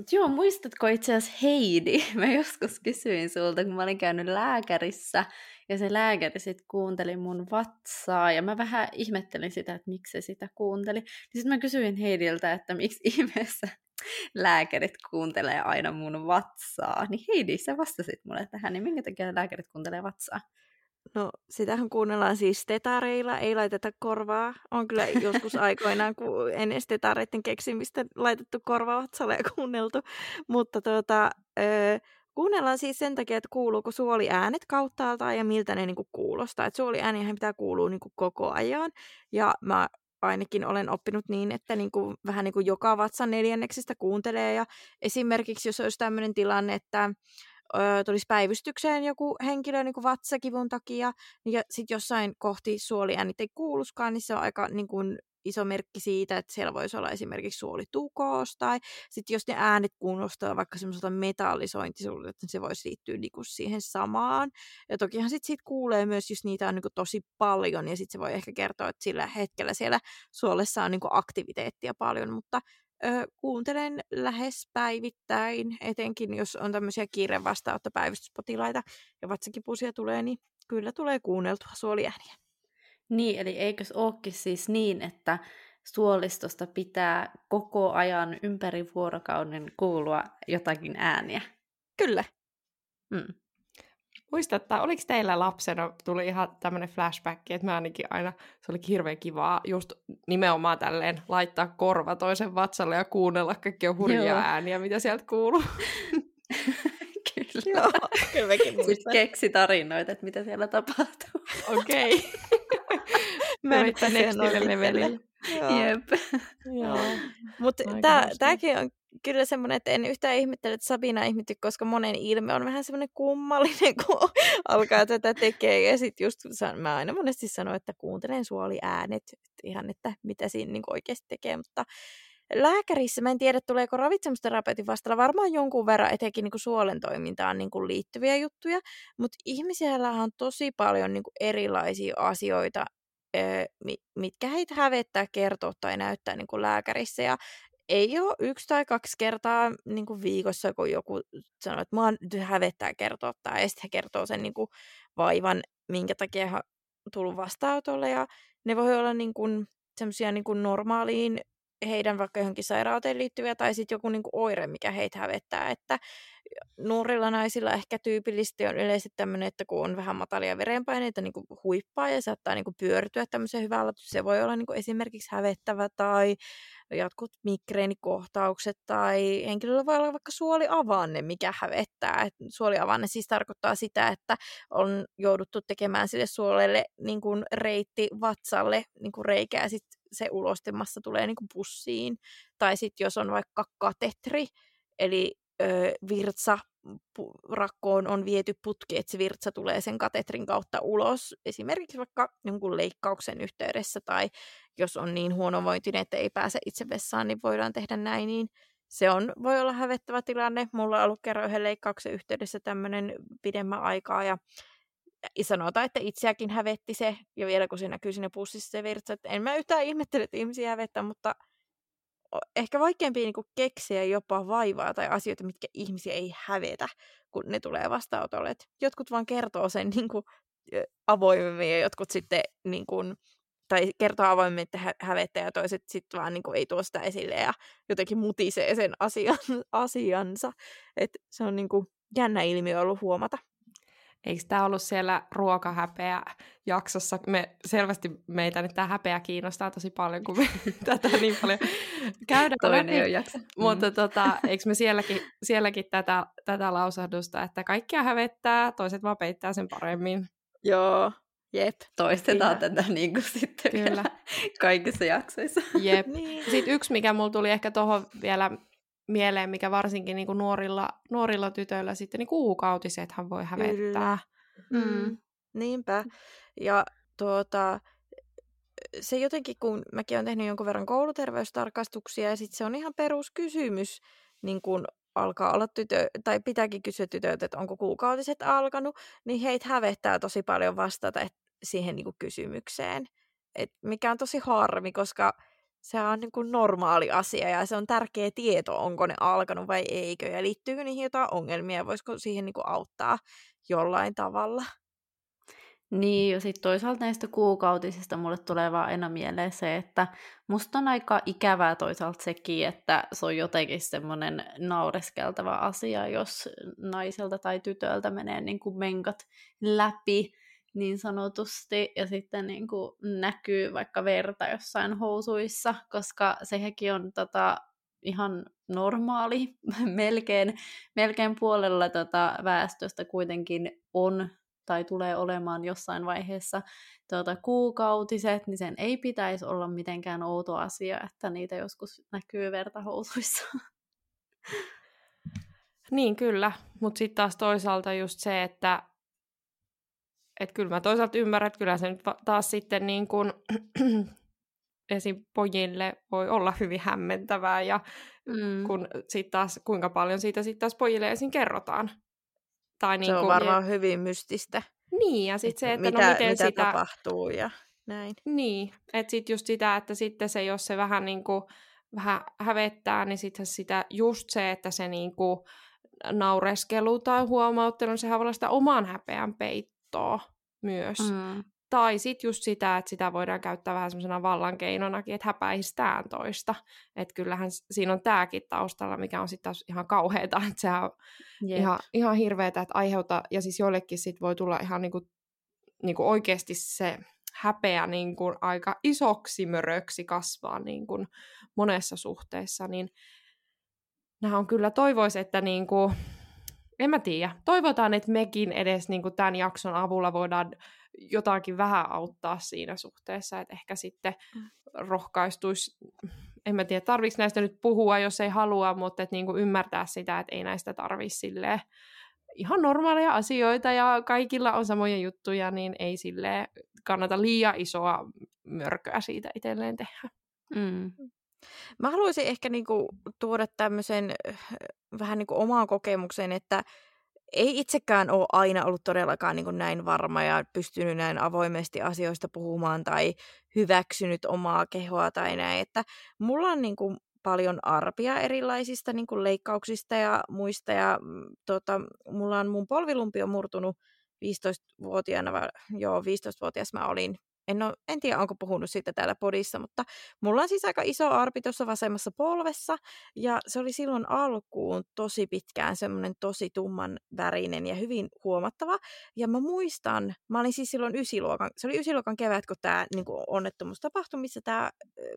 Mutta joo, muistatko itse asiassa Heidi? Mä joskus kysyin sulta, kun mä olin käynyt lääkärissä, ja se lääkäri sitten kuunteli mun vatsaa, ja mä vähän ihmettelin sitä, että miksi se sitä kuunteli. Niin sitten mä kysyin Heidiltä, että miksi ihmeessä lääkärit kuuntelee aina mun vatsaa. Niin Heidi, sä vastasit mulle tähän, niin minkä takia lääkärit kuuntelee vatsaa? No, sitähän kuunnellaan siis tetareilla, ei laiteta korvaa. On kyllä joskus aikoinaan, kun ennen tetareiden keksimistä laitettu korvaa vatsalle ja kuunneltu. Mutta tuota, öö, kuunnellaan siis sen takia, että kuuluuko suoliäänet kauttaaltaan ja miltä ne niinku kuulostaa. Et suoliäänihän pitää kuulua niinku koko ajan. Ja mä ainakin olen oppinut niin, että niin kuin, vähän niin kuin joka vatsan neljänneksestä kuuntelee. Ja esimerkiksi jos olisi tämmöinen tilanne, että tulisi päivystykseen joku henkilö niin kuin vatsakivun takia, niin ja sitten jossain kohti suoliäänit ei kuuluskaan, niin se on aika niin kuin, iso merkki siitä, että siellä voisi olla esimerkiksi suolitukous, tai sitten jos ne äänet kuulostaa vaikka semmoiselta metallisointisuudelta, että se voisi liittyä niinku siihen samaan. Ja tokihan sitten sit kuulee myös, jos niitä on niinku tosi paljon, ja sitten se voi ehkä kertoa, että sillä hetkellä siellä suolessa on niinku aktiviteettia paljon, mutta ö, kuuntelen lähes päivittäin, etenkin jos on tämmöisiä kiireen vastaanottopäivystyspotilaita ja vatsakipuusia tulee, niin kyllä tulee kuunneltua suoliääniä. Niin, eli eikös olekin siis niin, että suolistosta pitää koko ajan ympäri vuorokauden kuulua jotakin ääniä? Kyllä. Mm. Muistattaa, oliko teillä lapsena, tuli ihan tämmöinen flashback, että mä ainakin aina, se oli hirveän kivaa just nimenomaan tälleen laittaa korva toisen vatsalle ja kuunnella kaikkia hurjaa Joo. ääniä, mitä sieltä kuuluu. kyllä. Joo, kyllä mekin Sitten keksi tarinoita, että mitä siellä tapahtuu. Okei. Okay. mä nyt next levelille. Jep. Joo. Mutta tämäkin on kyllä semmoinen, että en yhtään ihmettele, että Sabina ihmetty, koska monen ilme on vähän semmoinen kummallinen, kun alkaa tätä tekee. Ja sitten just mä aina monesti sanon, että kuuntelen suoli äänet, ihan että mitä siinä niin oikeasti tekee, mutta lääkärissä, mä en tiedä tuleeko ravitsemusterapeutin vastalla varmaan jonkun verran etenkin niin kuin suolen toimintaan niin kuin liittyviä juttuja, mutta ihmisillä on tosi paljon niin kuin erilaisia asioita, mitkä heitä hävettää kertoa tai näyttää niin kuin lääkärissä. Ja ei ole yksi tai kaksi kertaa niin kuin viikossa, kun joku sanoo, että mua hävettää kertoa, tai sitten he kertoo sen niin kuin vaivan, minkä takia he on tullut vastaanotolle, ja ne voi olla niin kuin, semmoisia niin normaaliin heidän vaikka johonkin sairauteen liittyviä tai sitten joku niin kuin oire, mikä heitä hävettää. Että nuorilla naisilla ehkä tyypillisesti on yleisesti tämmöinen, että kun on vähän matalia verenpaineita, niin huippaa ja saattaa niin kuin pyörtyä tämmöisen hyvällä, se voi olla niin kuin esimerkiksi hävettävä tai jotkut migreenikohtaukset tai henkilöllä voi olla vaikka suoliavanne, mikä hävettää. Et suoliavanne siis tarkoittaa sitä, että on jouduttu tekemään sille suolelle niin kuin reitti vatsalle niin kuin reikä ja sit se ulostemassa tulee niin kuin pussiin. Tai sitten jos on vaikka katetri, eli ö, virtsa rakkoon on viety putki, että se virtsa tulee sen katetrin kautta ulos, esimerkiksi vaikka jonkun leikkauksen yhteydessä, tai jos on niin huonovointinen, että ei pääse itse vessaan, niin voidaan tehdä näin, niin se on, voi olla hävettävä tilanne. Mulla on ollut kerran yhden leikkauksen yhteydessä tämmöinen pidemmän aikaa, ja sanotaan, että itseäkin hävetti se, ja vielä kun se näkyy sinne pussissa se virtsa, että en mä yhtään ihmettele, että ihmisiä hävettää, mutta ehkä vaikeampi niin keksiä jopa vaivaa tai asioita, mitkä ihmisiä ei hävetä, kun ne tulee vastaanotolle. Jotkut vaan kertoo sen niin kuin, avoimemmin ja jotkut sitten niin kuin, tai kertoo avoimemmin, että hä- hävettää ja toiset sitten vaan niin kuin, ei tuo sitä esille ja jotenkin mutisee sen asian, asiansa. Et se on niin kuin, jännä ilmiö ollut huomata. Eikö tämä ollut siellä ruokahäpeä jaksossa? Me, selvästi meitä nyt tämä häpeä kiinnostaa tosi paljon, kun me tätä niin paljon käydään Toinen läpi. jakso. Mutta mm. tota, eikö me sielläkin, sielläkin tätä, tätä lausahdusta, että kaikkia hävettää, toiset vaan peittää sen paremmin. Joo, jep. Toistetaan Ihan. tätä niin kuin sitten Kyllä. kaikissa jaksoissa. Jep. niin. Sitten yksi, mikä mulla tuli ehkä tuohon vielä mieleen, mikä varsinkin niin kuin nuorilla, nuorilla tytöillä sitten niin kuukautisethan voi hävettää. Mm. Mm. Niinpä. Ja tuota, se jotenkin, kun mäkin olen tehnyt jonkun verran kouluterveystarkastuksia, ja sitten se on ihan peruskysymys, niin kun alkaa olla tytö, tai pitääkin kysyä tytöiltä, että onko kuukautiset alkanut, niin heitä hävettää tosi paljon vastata et, siihen niin kysymykseen. Et mikä on tosi harmi, koska se on niin kuin normaali asia ja se on tärkeä tieto, onko ne alkanut vai eikö ja liittyykö niihin jotain ongelmia, voisiko siihen niin kuin auttaa jollain tavalla. Niin, ja sitten toisaalta näistä kuukautisista mulle tulee vaan aina mieleen se, että musta on aika ikävää toisaalta sekin, että se on jotenkin semmoinen naureskeltava asia, jos naiselta tai tytöltä menee niin kuin menkat läpi, niin sanotusti, ja sitten niin kuin näkyy vaikka verta jossain housuissa, koska sekin on tota, ihan normaali, melkein, melkein puolella tota väestöstä kuitenkin on tai tulee olemaan jossain vaiheessa tuota, kuukautiset, niin sen ei pitäisi olla mitenkään outo asia, että niitä joskus näkyy verta housuissa. Niin kyllä, mutta sitten taas toisaalta just se, että että kyllä mä toisaalta ymmärrän, että kyllä se nyt taas sitten niin kuin, esim. pojille voi olla hyvin hämmentävää ja mm. kun sit taas, kuinka paljon siitä sitten taas pojille esim. kerrotaan. Tai niin se on kuin, varmaan ja... hyvin mystistä. Niin, ja sitten se, että mitä, no miten mitä sitä... tapahtuu ja näin. Niin, että sitten just sitä, että sitten se, jos se vähän niin kuin, vähän hävettää, niin sitten sitä just se, että se niin kuin, naureskelu tai huomauttelu, niin sehän voi olla sitä oman häpeän peit, kattoa myös. Mm. Tai sitten just sitä, että sitä voidaan käyttää vähän semmoisena vallankeinona, että häpäistään toista. Että kyllähän siinä on tämäkin taustalla, mikä on sitten taas ihan kauheata, että sehän on yep. ihan, ihan hirveetä, että aiheuttaa, ja siis joillekin sit voi tulla ihan niinku, niinku oikeasti se häpeä niinku aika isoksi möröksi kasvaa niinku monessa suhteessa, niin nämä on kyllä toivoisi, että niinku, en mä tiedä. Toivotaan, että mekin edes niin kuin tämän jakson avulla voidaan jotakin vähän auttaa siinä suhteessa, että ehkä sitten mm. rohkaistuisi, en mä tiedä, tarvitsisi näistä nyt puhua, jos ei halua, mutta että niin kuin ymmärtää sitä, että ei näistä tarvitse silleen ihan normaaleja asioita ja kaikilla on samoja juttuja, niin ei sille kannata liian isoa mörköä siitä itselleen tehdä. Mm. Mä haluaisin ehkä niinku tuoda tämmöisen vähän niinku omaan kokemukseen, että ei itsekään ole aina ollut todellakaan niin näin varma ja pystynyt näin avoimesti asioista puhumaan tai hyväksynyt omaa kehoa tai näin. Että mulla on niin kuin paljon arpia erilaisista niin kuin leikkauksista ja muista. Ja, mm, tota, mulla on mun polvilumpi on murtunut 15-vuotiaana, joo 15-vuotias mä olin En, ole, en tiedä, onko puhunut siitä täällä podissa, mutta mulla on siis aika iso arpi tuossa vasemmassa polvessa, ja se oli silloin alkuun tosi pitkään semmoinen tosi tumman värinen ja hyvin huomattava. Ja mä muistan, mä olin siis silloin ysiluokan, se oli ysiluokan kevät, kun tämä niin onnettomuus tapahtui, missä, tää,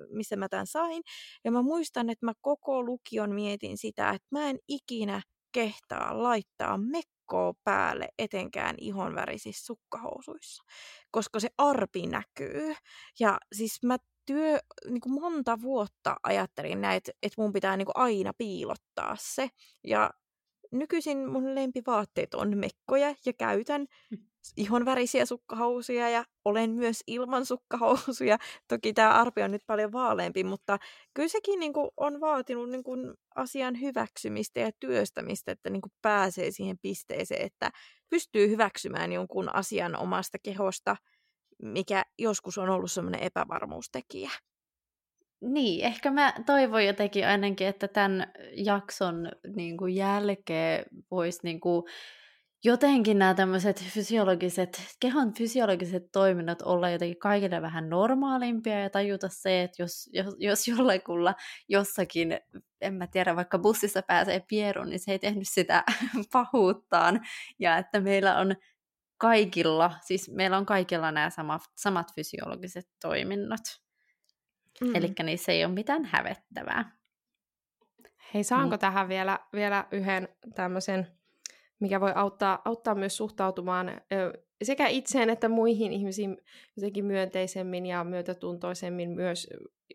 missä mä tämän sain. Ja mä muistan, että mä koko lukion mietin sitä, että mä en ikinä kehtaa laittaa mekkoa päälle etenkään ihonvärisissä sukkahousuissa, koska se arpi näkyy. Ja siis mä työ, niin kuin monta vuotta ajattelin näin, että, että mun pitää niin kuin aina piilottaa se. Ja nykyisin mun lempivaatteet on mekkoja ja käytän ihonvärisiä sukkahousuja ja olen myös ilman sukkahousuja. Toki tämä arpi on nyt paljon vaaleampi, mutta kyllä sekin niin kuin, on vaatinut niin kuin, asian hyväksymistä ja työstämistä, että niin kuin, pääsee siihen pisteeseen, että pystyy hyväksymään jonkun asian omasta kehosta, mikä joskus on ollut semmoinen epävarmuustekijä. Niin, ehkä mä toivon jotenkin ainakin, että tämän jakson niin kuin jälkeen voisi niin kuin, jotenkin nämä tämmöiset fysiologiset, kehon fysiologiset toiminnot olla jotenkin kaikille vähän normaalimpia ja tajuta se, että jos, jos, jos jollekulla jossakin, en mä tiedä, vaikka bussissa pääsee pieruun, niin se ei tehnyt sitä pahuuttaan ja että meillä on kaikilla, siis meillä on kaikilla nämä samat, samat fysiologiset toiminnot. Mm. Eli niissä ei ole mitään hävettävää. Hei, saanko niin. tähän vielä, vielä yhden tämmöisen mikä voi auttaa, auttaa myös suhtautumaan sekä itseen että muihin ihmisiin jotenkin myönteisemmin ja myötätuntoisemmin myös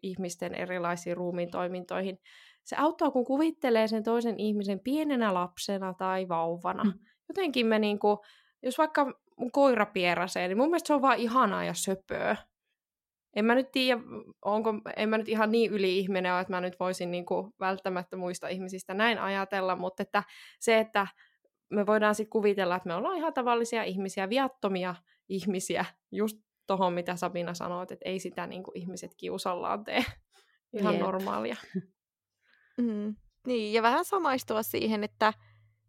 ihmisten erilaisiin ruumiin toimintoihin. Se auttaa, kun kuvittelee sen toisen ihmisen pienenä lapsena tai vauvana. Mm. Jotenkin me niinku, jos vaikka mun koira pierasee, niin mun mielestä se on vaan ihanaa ja söpöä. En mä nyt tiedä, onko, en mä nyt ihan niin yli-ihminen ole, että mä nyt voisin niinku välttämättä muista ihmisistä näin ajatella, mutta että se, että me voidaan sitten kuvitella, että me ollaan ihan tavallisia ihmisiä, viattomia ihmisiä, just tuohon, mitä Sabina sanoi, että ei sitä niin kuin ihmiset kiusallaan tee. Ihan Jep. normaalia. Mm. Niin, ja vähän samaistua siihen, että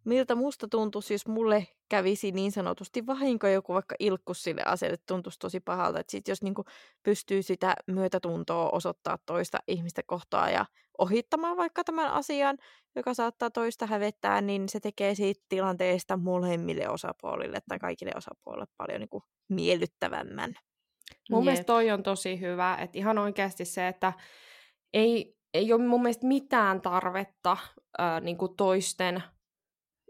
miltä musta tuntuisi, jos mulle kävisi niin sanotusti vahinko joku vaikka ilkkus sille asialle, tuntuisi tosi pahalta. Että sit jos niinku pystyy sitä myötätuntoa osoittaa toista ihmistä kohtaa ja ohittamaan vaikka tämän asian, joka saattaa toista hävettää, niin se tekee siitä tilanteesta molemmille osapuolille tai kaikille osapuolille paljon niinku miellyttävämmän. Mun Jep. mielestä toi on tosi hyvä, että ihan oikeasti se, että ei, ei ole mun mielestä mitään tarvetta ää, niin kuin toisten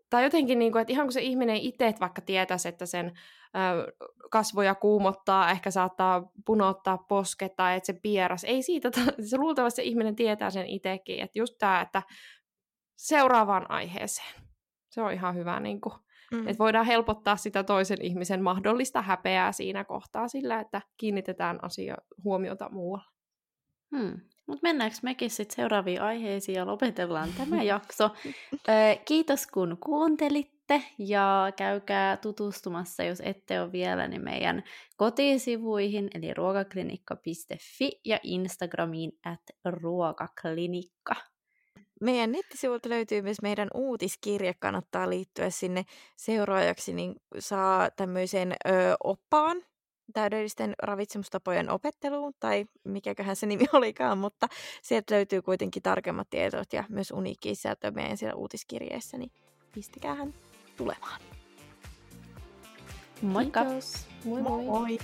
tai jotenkin, niin kuin, että ihan kun se ihminen itse vaikka tietäisi, että sen ö, kasvoja kuumottaa, ehkä saattaa punottaa posket tai että se pieras, ei siitä, se luultavasti se ihminen tietää sen itsekin, että just tämä, että seuraavaan aiheeseen. Se on ihan hyvä, niin kuin, mm. että voidaan helpottaa sitä toisen ihmisen mahdollista häpeää siinä kohtaa sillä, että kiinnitetään asia huomiota muualla. Hmm. Mutta mennäänkö mekin sitten seuraaviin aiheisiin ja lopetellaan tämä jakso. Kiitos kun kuuntelitte ja käykää tutustumassa, jos ette ole vielä, niin meidän kotisivuihin, eli ruokaklinikka.fi ja Instagramiin at ruokaklinikka. Meidän nettisivuilta löytyy myös meidän uutiskirja, kannattaa liittyä sinne seuraajaksi, niin saa tämmöisen ö, oppaan, täydellisten ravitsemustapojen opetteluun, tai mikäköhän se nimi olikaan, mutta sieltä löytyy kuitenkin tarkemmat tiedot ja myös uniikki sisältö meidän siellä uutiskirjeessä, niin pistäkäähän tulemaan. Moikka! Kiitos. Moi moi! moi.